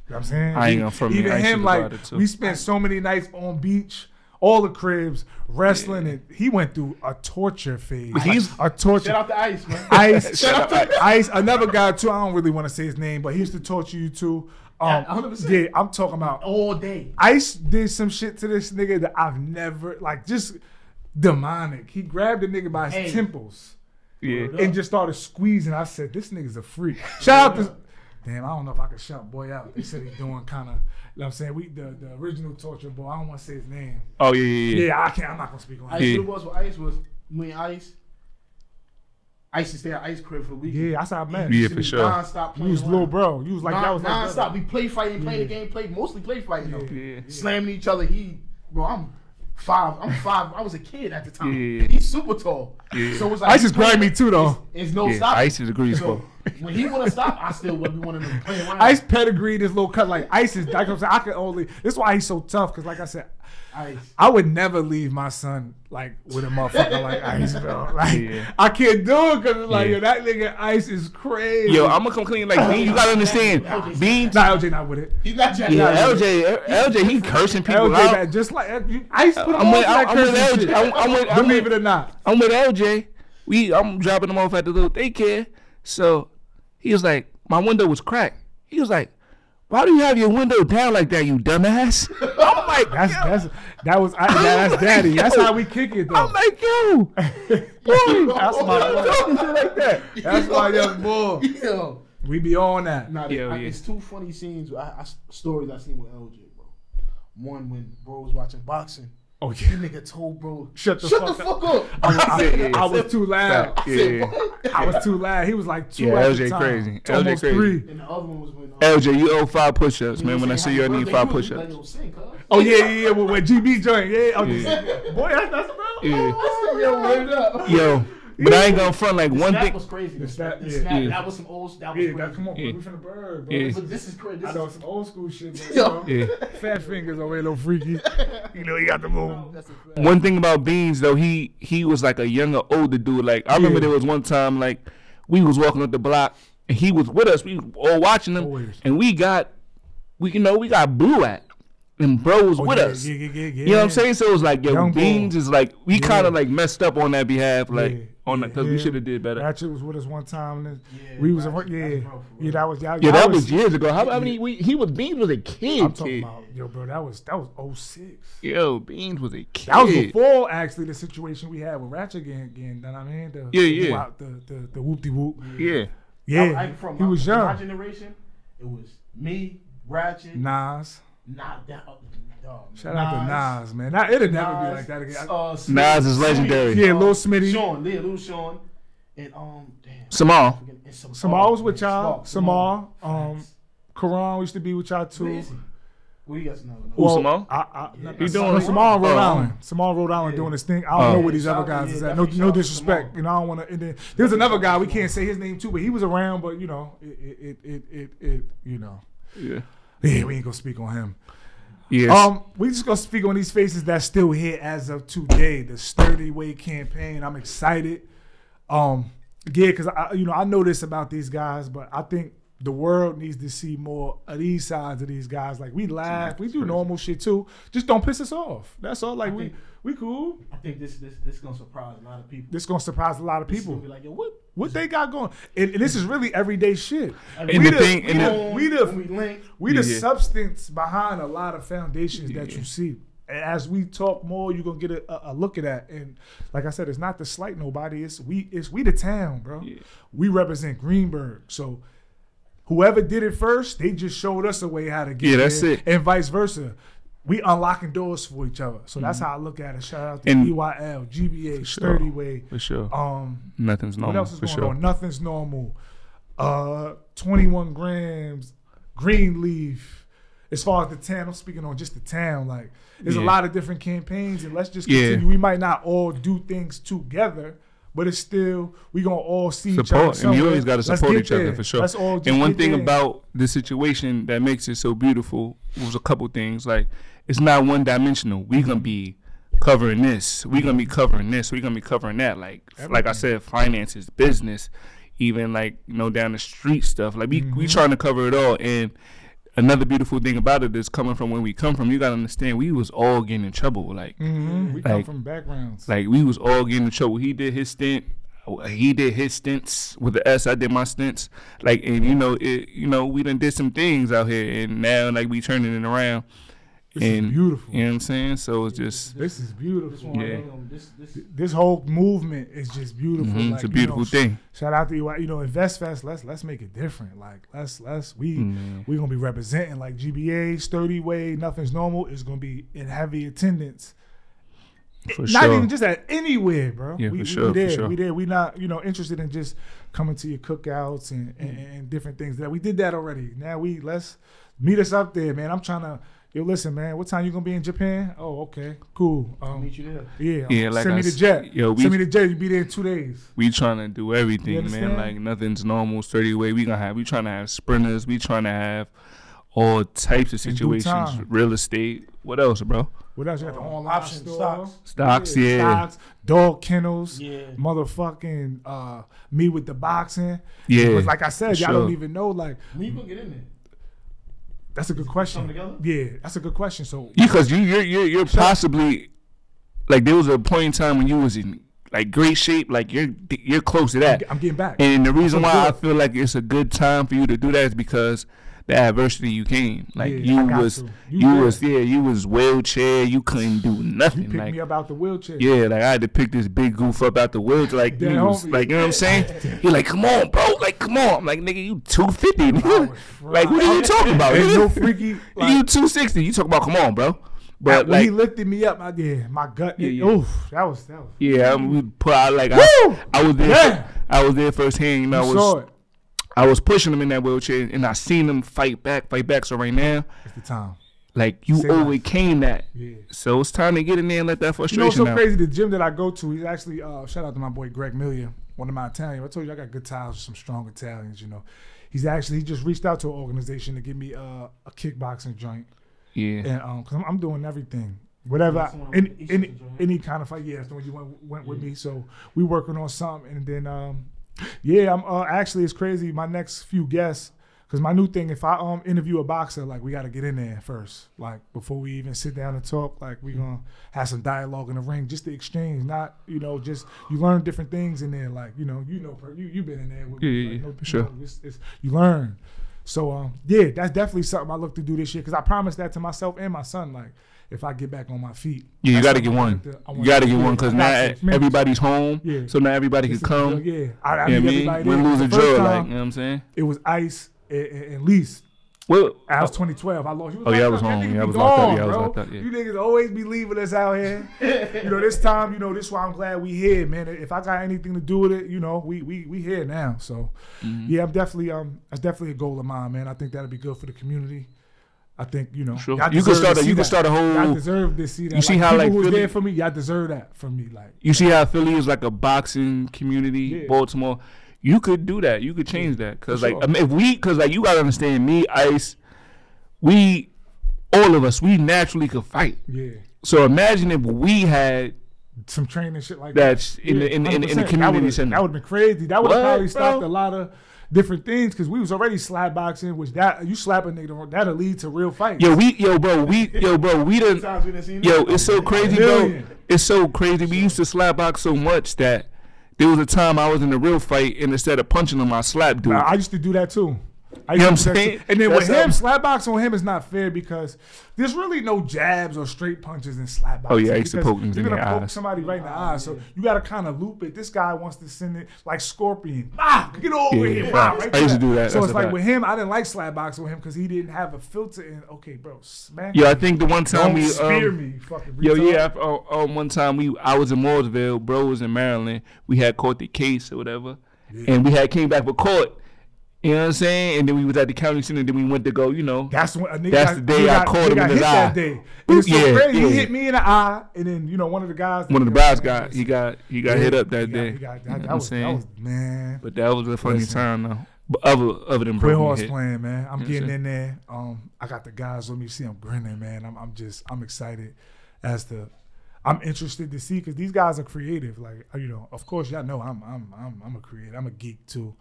what I'm saying? I ain't gonna. Even him, like, we spent so many nights on beach, all the cribs, wrestling, and he went through a torture phase. But he's- a torture. Shout out to Ice, man. Ice, Shout out Ice, another guy too. I don't really want to say his name, but he used to torture you too. Um, Yeah, 100%. yeah, I'm talking about. All day. Ice did some shit to this nigga that I've never like, just demonic. He grabbed the nigga by his Hey. temples Yeah. and just started squeezing. I said, "This nigga's a freak." Shout out to. Damn, I don't know if I could shout boy out. They said he's doing kind of. You know what I'm saying we the, the original torture boy. I don't want to say his name. Oh yeah, yeah, yeah. Yeah, I can't. I'm not gonna speak on Ice, it. Yeah. what it was with Ice was me and Ice. Ice used to stay at Ice crib for the weekend. Yeah, that's how I met. Yeah, you. for sure. Non-stop playing. was little bro. You was like non, that was like non-stop. We play fighting, playing the game, play mostly play fighting though. Yeah. Slamming each other. He, bro, I'm five. I'm five. I was a kid at the time. Yeah. He's super tall. Yeah. So it's like Ice is grimy too though. It's no Yeah, stopping. Ice is a grease So when he want to stop, I still would be wanting to play around. Ice pedigree, this little cut like Ice is. Like I'm saying, I could only. This is why he's so tough. Cause like I said, Ice. I would never leave my son like with a motherfucker like Ice, bro. Like Yeah. I can't do it because it's like Yeah. yo, that nigga Ice is crazy. Yo, I'm gonna come clean like Bean. You gotta understand, Bean. Nah, LJ not with it. He's not Jack. Yeah, Daniels. LJ, LJ, he cursing people LJ, out. that just like you- Ice put him I'm on with- to that I'm with LJ. I'm- I'm with- I'm Believe with- it or not. I'm with LJ. We, I'm dropping him off at the little daycare. So he was like, my window was cracked. He was like, why do you have your window down like that, you dumbass? I'm like, That's yo. that's that was I, that, that's daddy. That's how we kick it though. I'm like, yo, boy, That's my you boy. talking shit like that? That's my young boy. Yo. We be on that. Nah, Yeah, I, yeah. it's two funny scenes. I, I, stories I seen with LJ, bro. One when bro was watching boxing. Oh The yeah. nigga told bro, Shut the shut fuck the up." fuck up. I, I- Yeah, yeah, I was too loud. Yeah, yeah. I was too loud. He was like two Yeah, at LJ the time. crazy. LJ crazy. three. And the other one was when. Uh, LJ, you owe five push-ups, man. When I see you, I need five Happy push-ups. you was like, yo. Oh yeah, yeah, yeah. With, with GB joint, yeah. Oh, Yeah. Boy, that's, that's bro. Yeah. Yo, word up. Yo, but I ain't gonna front like The one snap thing. was crazy. The snap, snap, yeah. snap, Yeah. that was some old. That was Yeah, crazy. that, come on, Yeah. we from the bird, bro. Yeah. But this is crazy. This I know is, some old school shit, bro. Yo. You know? Yeah. Fat fingers over here, little freaky. You know, you got the little. that's. One thing about Beans though, he he was like a younger, older dude. Like I remember Yeah. there was one time like we was walking up the block and he was with us. We was all watching him, Always. and we got we you know we got blue at, and bro was Oh, with yeah, us. Yeah, yeah, yeah, yeah. You know what I'm saying? So it was like yo, Young Beans boy. is like we kind of like messed up on that behalf, like Yeah. On that because we Yeah. should have did better. Ratchet was with us one time. And Yeah, we was Ratchet, around, yeah, bro, yeah. That was yeah. Yeah, I that was years ago. How, how many? We, he was Beans was a kid. I'm talking kid. about yo, bro. That was that was 06. Yo, Beans was a kid. That was before actually the situation we had with Ratchet getting, getting done. I mean, the Yeah, the, yeah. wop- the the the whoop de whoop. Yeah. Yeah, I, I, from he my, was My generation, it was me, Ratchet, Nas, not that. Uh, dog, shout out to Nas, man. That, it'll never be like that again. Uh, Nas is legendary. Yeah, Lil Smitty. Sean, yeah, Lil Sean, and um, damn. Samal. Samal was with y'all. Samal, Samal, um, Facts. Karan used to be with y'all too. is he? What do you guys know? Who, Samal? I, I, Yeah. he He doing doing- Samal Rhode Oh. Island. Samal Rhode Island Yeah. doing his thing. I don't Oh. know where these other shout out- guys is at. No, no shout out to disrespect. You know, I don't want to. And then there's Definitely another guy we can't say his name too, but he was around. But you know, it, it, it, it, it, it you know, Yeah. yeah, we ain't gonna speak on him. Yes. Um, we just gonna speak on these faces that's still here as of today. The Sturdy Way campaign. I'm excited. Um, yeah, because I, you know, I know this about these guys, but I think the world needs to see more of these sides of these guys. Like we laugh, we do normal shit too. Just don't piss us off. That's all. Like we we cool. I think this this this gonna surprise a lot of people. This gonna surprise a lot of people. be like, yo, what? What they got going, and, and this is really everyday shit. And we the the, thing- we and the, the- we the, link, we the Yeah. substance behind a lot of foundations that you see. And as we talk more, you're gonna get a, a, a look at that. And like I said, it's not to slight nobody. It's we it's we the town, bro. Yeah. We represent Greenburgh. So whoever did it first, they just showed us a way how to get Yeah, that's there, it. And vice versa. We unlocking doors for each other. So that's how I look at it. Shout out to Mm-hmm. And- EYL, GBA, sure. Sturdy Way. For sure. Um, Nothing's normal. what else is for going sure. on? Nothing's normal. Uh, 21 grams, green leaf. As far as the town, I'm speaking on just the town. Like, there's a lot of different campaigns, and let's just Yeah. continue. We might not all do things together, but it's still we gonna all see each other. support, and you always got to support each other for sure. Let's all just and one thing there. about the situation that makes it so beautiful was a couple things. Like it's not one dimensional. We gonna be covering this. We gonna be covering this. We gonna be covering that. Like like I said, finances, business, even like you know down the street stuff. Like we we mm-hmm. trying to cover it all. And another beautiful thing about it is coming from where we come from. You gotta understand, we was all getting in trouble. Like Mhm. we come from backgrounds. like we was all getting in trouble. He did his stint. He did his stints with the S. I did my stints. Like and you know it. You know we done did some things out here, and now like we turning it around. This is and beautiful. You know what I'm saying? So it's just This is beautiful. Yeah. this this This whole movement is just beautiful. mhm, Like, it's a you beautiful know, thing. Shout out to you, you know, InvestFest. Let's let's make it different. Like let's let's we Mhm. we gonna be representing like GBA, Sturdy Way, Nothing's Normal is gonna be in heavy attendance. For Not sure. even just at anywhere, bro. Yeah, we, for we- sure, We for sure. We there. We not you know interested in just coming to your cookouts and, and, and different things. That we did that already. Now we let's meet us up there, man. I'm trying to. Yo, listen, man. What time you gonna be in Japan? Oh, okay, cool. I'll Um, meet you there. yeah, Yeah, like send I me the s- jet. yo, we- send me the jet. You be there in two days. we trying to do everything, man. Like nothing's normal. Sturdy way. We gonna have. We trying to have sprinters. We trying to have all types of situations. Real estate. What else, bro? What else? You got the online options, stocks. Stocks, yeah. Stocks, dog kennels, Yeah. motherfucking uh, me with the boxing. Yeah. Because like I said, y'all don't even know. Like When you gonna get in there? That's a good question. Yeah, that's a good question. So Because you, you're, you're, you're possibly like there was a point in time when you was in like great shape. Like you're, you're close to that. I'm getting back. And the reason feel why I feel like it's a good time for you to do that is because the adversity you came. Like Yeah, you was, to. you, You was, did. yeah, you was wheelchair. You couldn't do you nothing. picked like me up out the wheelchair. yeah, like I had to pick this big goof up out the woods. Like you was, like you know what I'm saying? He like, come on, bro. Like come on. I'm like nigga, you 250. I Like what are you talking about? No freaky. Like, you 260. You talk about come on, bro. But when like he lifted me up, I, yeah, my gut. Yeah, yeah. Oof, that was that was. Yeah, um, we put out like I, I was there. Yeah. I was there firsthand. You know, You I saw was it. I was pushing him in that wheelchair, and I seen him fight back, fight back. So right now, It's the time. like you Say less. overcame that. Yeah. So it's time to get in there and let that frustration. You know frustration so out. crazy? The gym that I go to, he's actually uh, shout out to my boy Greg Million, one of my Italians. I told you I got good ties with some strong Italians. You know, he's actually he just reached out to an organization to give me uh, a kickboxing joint, Yeah, and um, cause I'm, I'm doing everything, whatever, That's the I, any any, any kind of fight. Yeah, that's the one you went went with me. So we working on something, and then um, yeah, I'm uh, actually it's crazy. My next few guests Cause my new thing, if I um interview a boxer, like we got to get in there first, like before we even sit down and talk. Like we gonna have some dialogue in the ring, just to exchange, not you know just you learn different things in there. Like you know you know you you been in there with Yeah, yeah, like, yeah, no- you sure. know, it's, it's, you learn. So um yeah, that's definitely something I look to do this year. Cause I promised that to myself and my son. Like if I get back on my feet, Yeah, you got to get one. to- You got to to get one because now everybody's home, Yeah. so now everybody can This is- come. Yeah, I, I You know need what I mean? everybody We there. lose The a first like you know what I'm saying. it was Ice and, and, and Lease. Well, I was 2012. I lost. You Oh, yeah, I was home. Yeah, I be was locked up. gone, Yeah, I was bro. locked up, yeah. You niggas always be leaving us out here. you know, this time, you know, this why I'm glad we here, man. If I got anything to do with it, you know, we we we here now. So, Mm-hmm. yeah, I'm definitely um that's definitely a goal of mine, man. I think that'll be good for the community. I think you know, Sure. You can start a- see you can start a whole- Y'all deserve to see that. You see like, how, people like, who's Philly- there for me, y'all deserve that from me. Like, you see how Philly is like a boxing community, Yeah. Baltimore. You could do that. You could change that because, like, sure. I mean, if we, because like, you gotta understand, me, Ice, we, all of us, we naturally could fight. yeah, So imagine if we had some training shit like That's that. in the- in the- in in the community that center. That would have been crazy. That would have probably stopped bro? a lot of different things because we was already slap boxing, which that you slap a nigga that'll lead to real fights. yo, we, yo, bro, we, yo, bro, we done. Sometimes we done Yo, it's so crazy, bro. It's so crazy. We used to slap box so much that there was a time I was in a real fight, and instead of punching him, I slapped dude. Nah, I used to do that too. I You know what I'm to do that saying? too. And then That's with him, how- slap box on him is not fair because there's really no jabs or straight punches in slap boxing. Oh, yeah, I used to poke niggas You're in gonna poke eyes. somebody right in the eye, so you got to kind of loop it. This guy wants to send it like Scorpion. Ah, get over Yeah, here. yeah, Wow, right I used to do that. So That's it's like fact. with him, I didn't like slap boxing with him because he didn't have a filter. in. okay, bro, smack. Yo, I think the one time Don't we, spear um, me, fucking. yo, retard. yeah, I, uh, um, one time we, I was in Mooresville, bro was in Maryland. We had caught the case or whatever, and we had came back for court. You know what I'm saying? And then we was at the county center. Then we went to go, you know. That's when a nigga That's got, the day he I got, caught him got in his eye. that day. And it's so Yeah, crazy. yeah. He hit me in the eye, and then you know one of the guys. One of the guys got he got he got Yeah, hit up that got- day. he got- You know that was, that saying? was man. But that was a funny Listen. time though. But other other than Quit horse hit. playing, man. I'm You getting in there. Um, I got the guys with me. See, I'm grinning, man. I'm, I'm just, I'm excited as to, I'm interested to see because these guys are creative. Like, you know, of course, y'all know I'm, I'm, I'm, I'm a creator. I'm a geek too.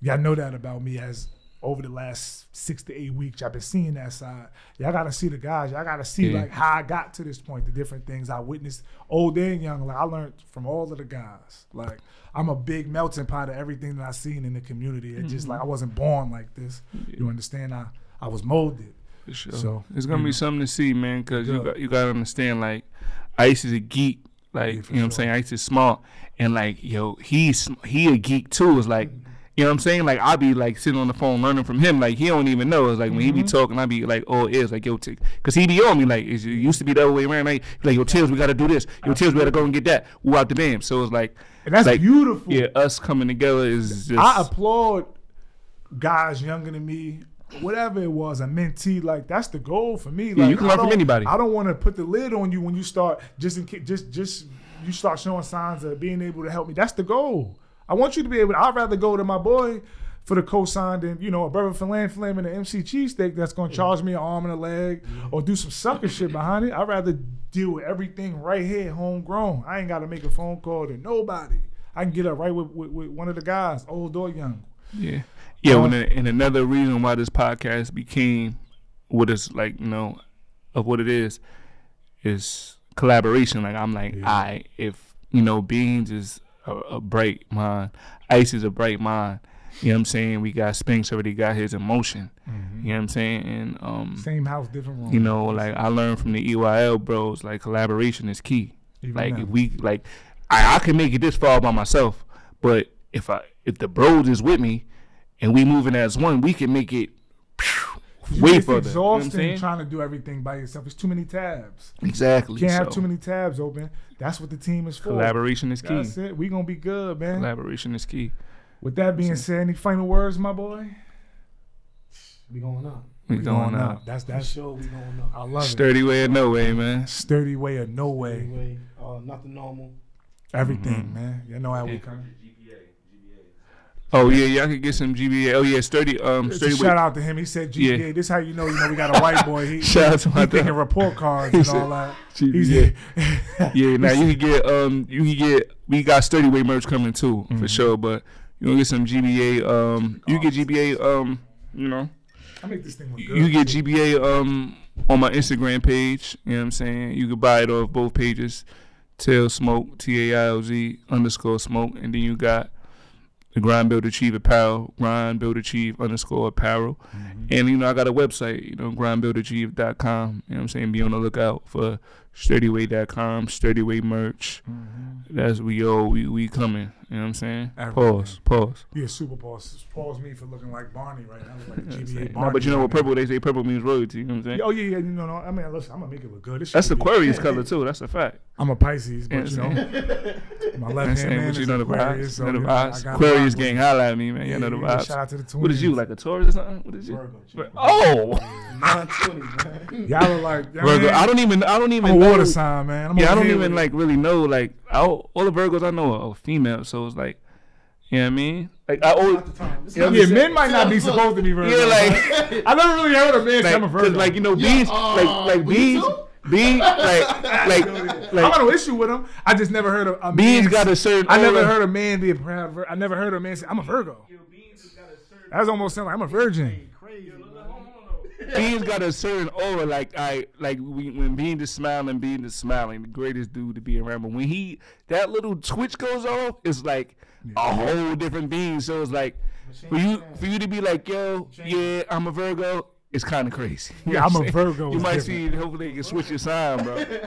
Y'all know that about me as over the last six to eight weeks. I've been seeing that side. Y'all gotta see the guys. Y'all gotta see Yeah. like how I got to this point, the different things I witnessed, old and young. Like I learned from all of the guys. Like I'm a big melting pot of everything that I seen in the community. It just like I mm-hmm. wasn't born like this. You understand? I I was molded. For sure. So, it's gonna be know. something to see, man. Because you got you gotta understand, like Ice is a geek. Like Yeah, you know what I'm saying. Ice is smart, and like yo, he's he a geek too. It's like. Mm-hmm. You know what I'm saying? Like I be like sitting on the phone learning from him. Like he don't even know. It's like when he Mm-hmm. be talking, I be like oh, ears. Like yo, t- cause he be on me. Like it used to be the other way around. Like, like yo, Tibbs, we gotta do this. Yo, Tibbs, we gotta go and get that. Woo out the bam. So it's like, And that's like, beautiful. Yeah, us coming together is just. I applaud guys younger than me, whatever it was, a mentee. Like that's the goal for me. Yeah, you can learn from anybody. I don't want to put the lid on you when you start just in just just you start showing signs of being able to help me. That's the goal. I want you to be able. to, I'd rather go to my boy. For the cosign than you know a brother filet flam and an MC cheesesteak that's gonna charge me an arm and a leg or do some sucker shit behind it. I'd rather deal with everything right here, homegrown. I ain't gotta make a phone call to nobody. I can get up right with, with, with one of the guys, old or young. Yeah. Yeah, Uh, and, and another reason why this podcast became what it's like, you know, of what it is, is collaboration. Like I'm like, I if you know, Beans is a, a bright mind, Ice is a break mind. You know what I'm saying? We got Spinks already got his emotion. You know what I'm saying? And um, Same house, different room. you know, like I learned from the EYL bros, like collaboration is key. Even like now. if we like, I, I can make it this far by myself, but if I if the bros is with me, and we moving as one, we can make it phew, You- way it's further. You know what I'm exhausting saying? trying to do everything by yourself. It's too many tabs. Exactly. You can't have too many tabs open. That's what the team is for. Collaboration is key. That's it. We gonna be good, man. Collaboration is key. With that being said, any final words, my boy? We going up. We, going, up. That's For that's. sure, we going up. I love it. Sturdy way or no way, man. Sturdy way or no way. Anyway, uh, nothing normal. Everything, man. You know how we come. Oh yeah, y'all could get some GBA. Oh yeah, sturdy. Um, sturdy shout out to him. He said GBA. Yeah. This how you know, you know, we got a white boy. He, Shout out to he thinking report cards and all that. GBA. He's Yeah, now you can get um you can get we got sturdy way merch coming too Mm-hmm. for sure, but you gonna get some GBA um you get GBA um you know. I make this thing look good. You get GBA um on my Instagram page. You know what I'm saying? You can buy it off both pages. Tail Smoke, T A I L Z underscore smoke, and then you got the Grind Build Achieve Apparel, Grind Build Achieve underscore apparel. Mm-hmm. And you know, I got a website, you know, grindbuildachieve.com. You know what I'm saying? Be on the lookout for sturdyway.com, sturdyway merch. Mm-hmm. That's we yo, we we coming. You know what I'm saying? Everything. Pause. Pause. Yeah, super pause. Pause me for looking like Barney right now. Look like You know GBA? Barney. No, but you know what purple they say purple means royalty, you know what I'm saying? Oh yeah, yeah, you know, no, I mean, listen, I'm gonna make it look good. This That's shit the be- Aquarius color too, that's a fact. I'm a Pisces, Yeah, but you know, my left what I'm hand saying? man But you is know the Aquarius. vibes. So, You know you the know, I vibes. gotta Aquarius gang, it. holla at me, man. Yeah, You know the yeah, vibes. Shout out to the twins. What is you, like a Taurus or something? What is you? Virgo. Oh, Nine twenty, man. Y'all are like you know what Virgo. I don't even. I don't even. I'm a water sign, man. I'm Yeah, I don't even like really know. Like all, all the Virgos I know are, are female, so it's like, you know what I mean? Like I always. Not the time. It's Yeah, Yeah, men same. might not be supposed to be Virgo. Yeah, like, I never really heard a man say I'm a like, Virgo. 'cause, like you know, Yeah, bees, uh, like like me bees, too. bees, like like I like got no issue with him. I just never heard of a bees man. got a certain. I never aura. heard a man be a proud. Vir- I never heard a man say I'm a Virgo. That's almost sound like I'm a virgin. Crazy, man. Got a certain aura, like I like we, when Bean is smiling, Bean is smiling, the greatest dude to be around. But when he that little twitch goes off, it's like a whole different being. So it's like for you for you to be like, yo, yeah, I'm a Virgo. It's kind of crazy. You Yeah, I'm what a? Virgo You might different. see. Hopefully, you can switch your sign, bro. You know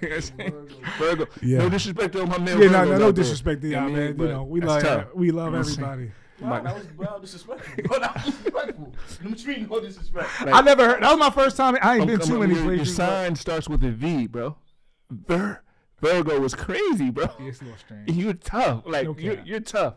what I'm saying? Virgo. Yeah. No disrespect to all my men. Yeah, no, no, no disrespect to You y'all, know I man. mean? You know, we love tough. we love You know what I'm saying? everybody. Wow, that was wild disrespectful. Bro, that was disrespectful. Let me treat no disrespect. I never heard. That was my first time. I ain't I'm- been I'm- too many your, your places. but- sign starts with a V, bro. Vir- Virgo was crazy, bro. Yeah, it's a little strange. You're tough. Like Okay. you're, you're tough.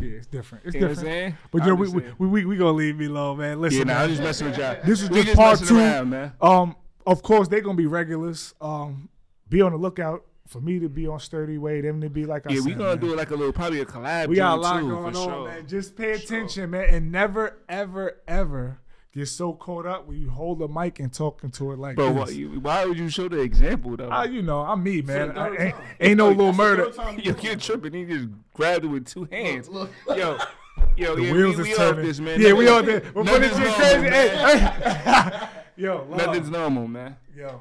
Yeah, it's different. It's You know what I'm different. saying? But you know, I'm we, just we, we, we, we gonna leave me alone, man. Listen, yeah, nah, man. I'm just messing with y'all. This is We just part two. around, man. Um, of course they gonna be regulars. Um, be on the lookout for me to be on Sturdy Way, them to be like I Yeah, said. we gonna man. do like a little, probably a collab. We got a lot too, going on, sure. man. Just pay attention, man, and never, ever, ever get so caught up when you hold the mic and talking to it like Bro, this. why, why would you show the example though? Ah, you know, I'm me, man. the I- ain't, ain't no little murder. third time you Yo, do you're tripping. He just grabbed it with two hands. Look, Yo, yo, The yeah, wheels we, we is off turning. this, man. Yeah, we Nothing- there. We're nothing's putting this shit crazy. man. Hey, hey. Yo, love. Nothing's normal, man. Yo,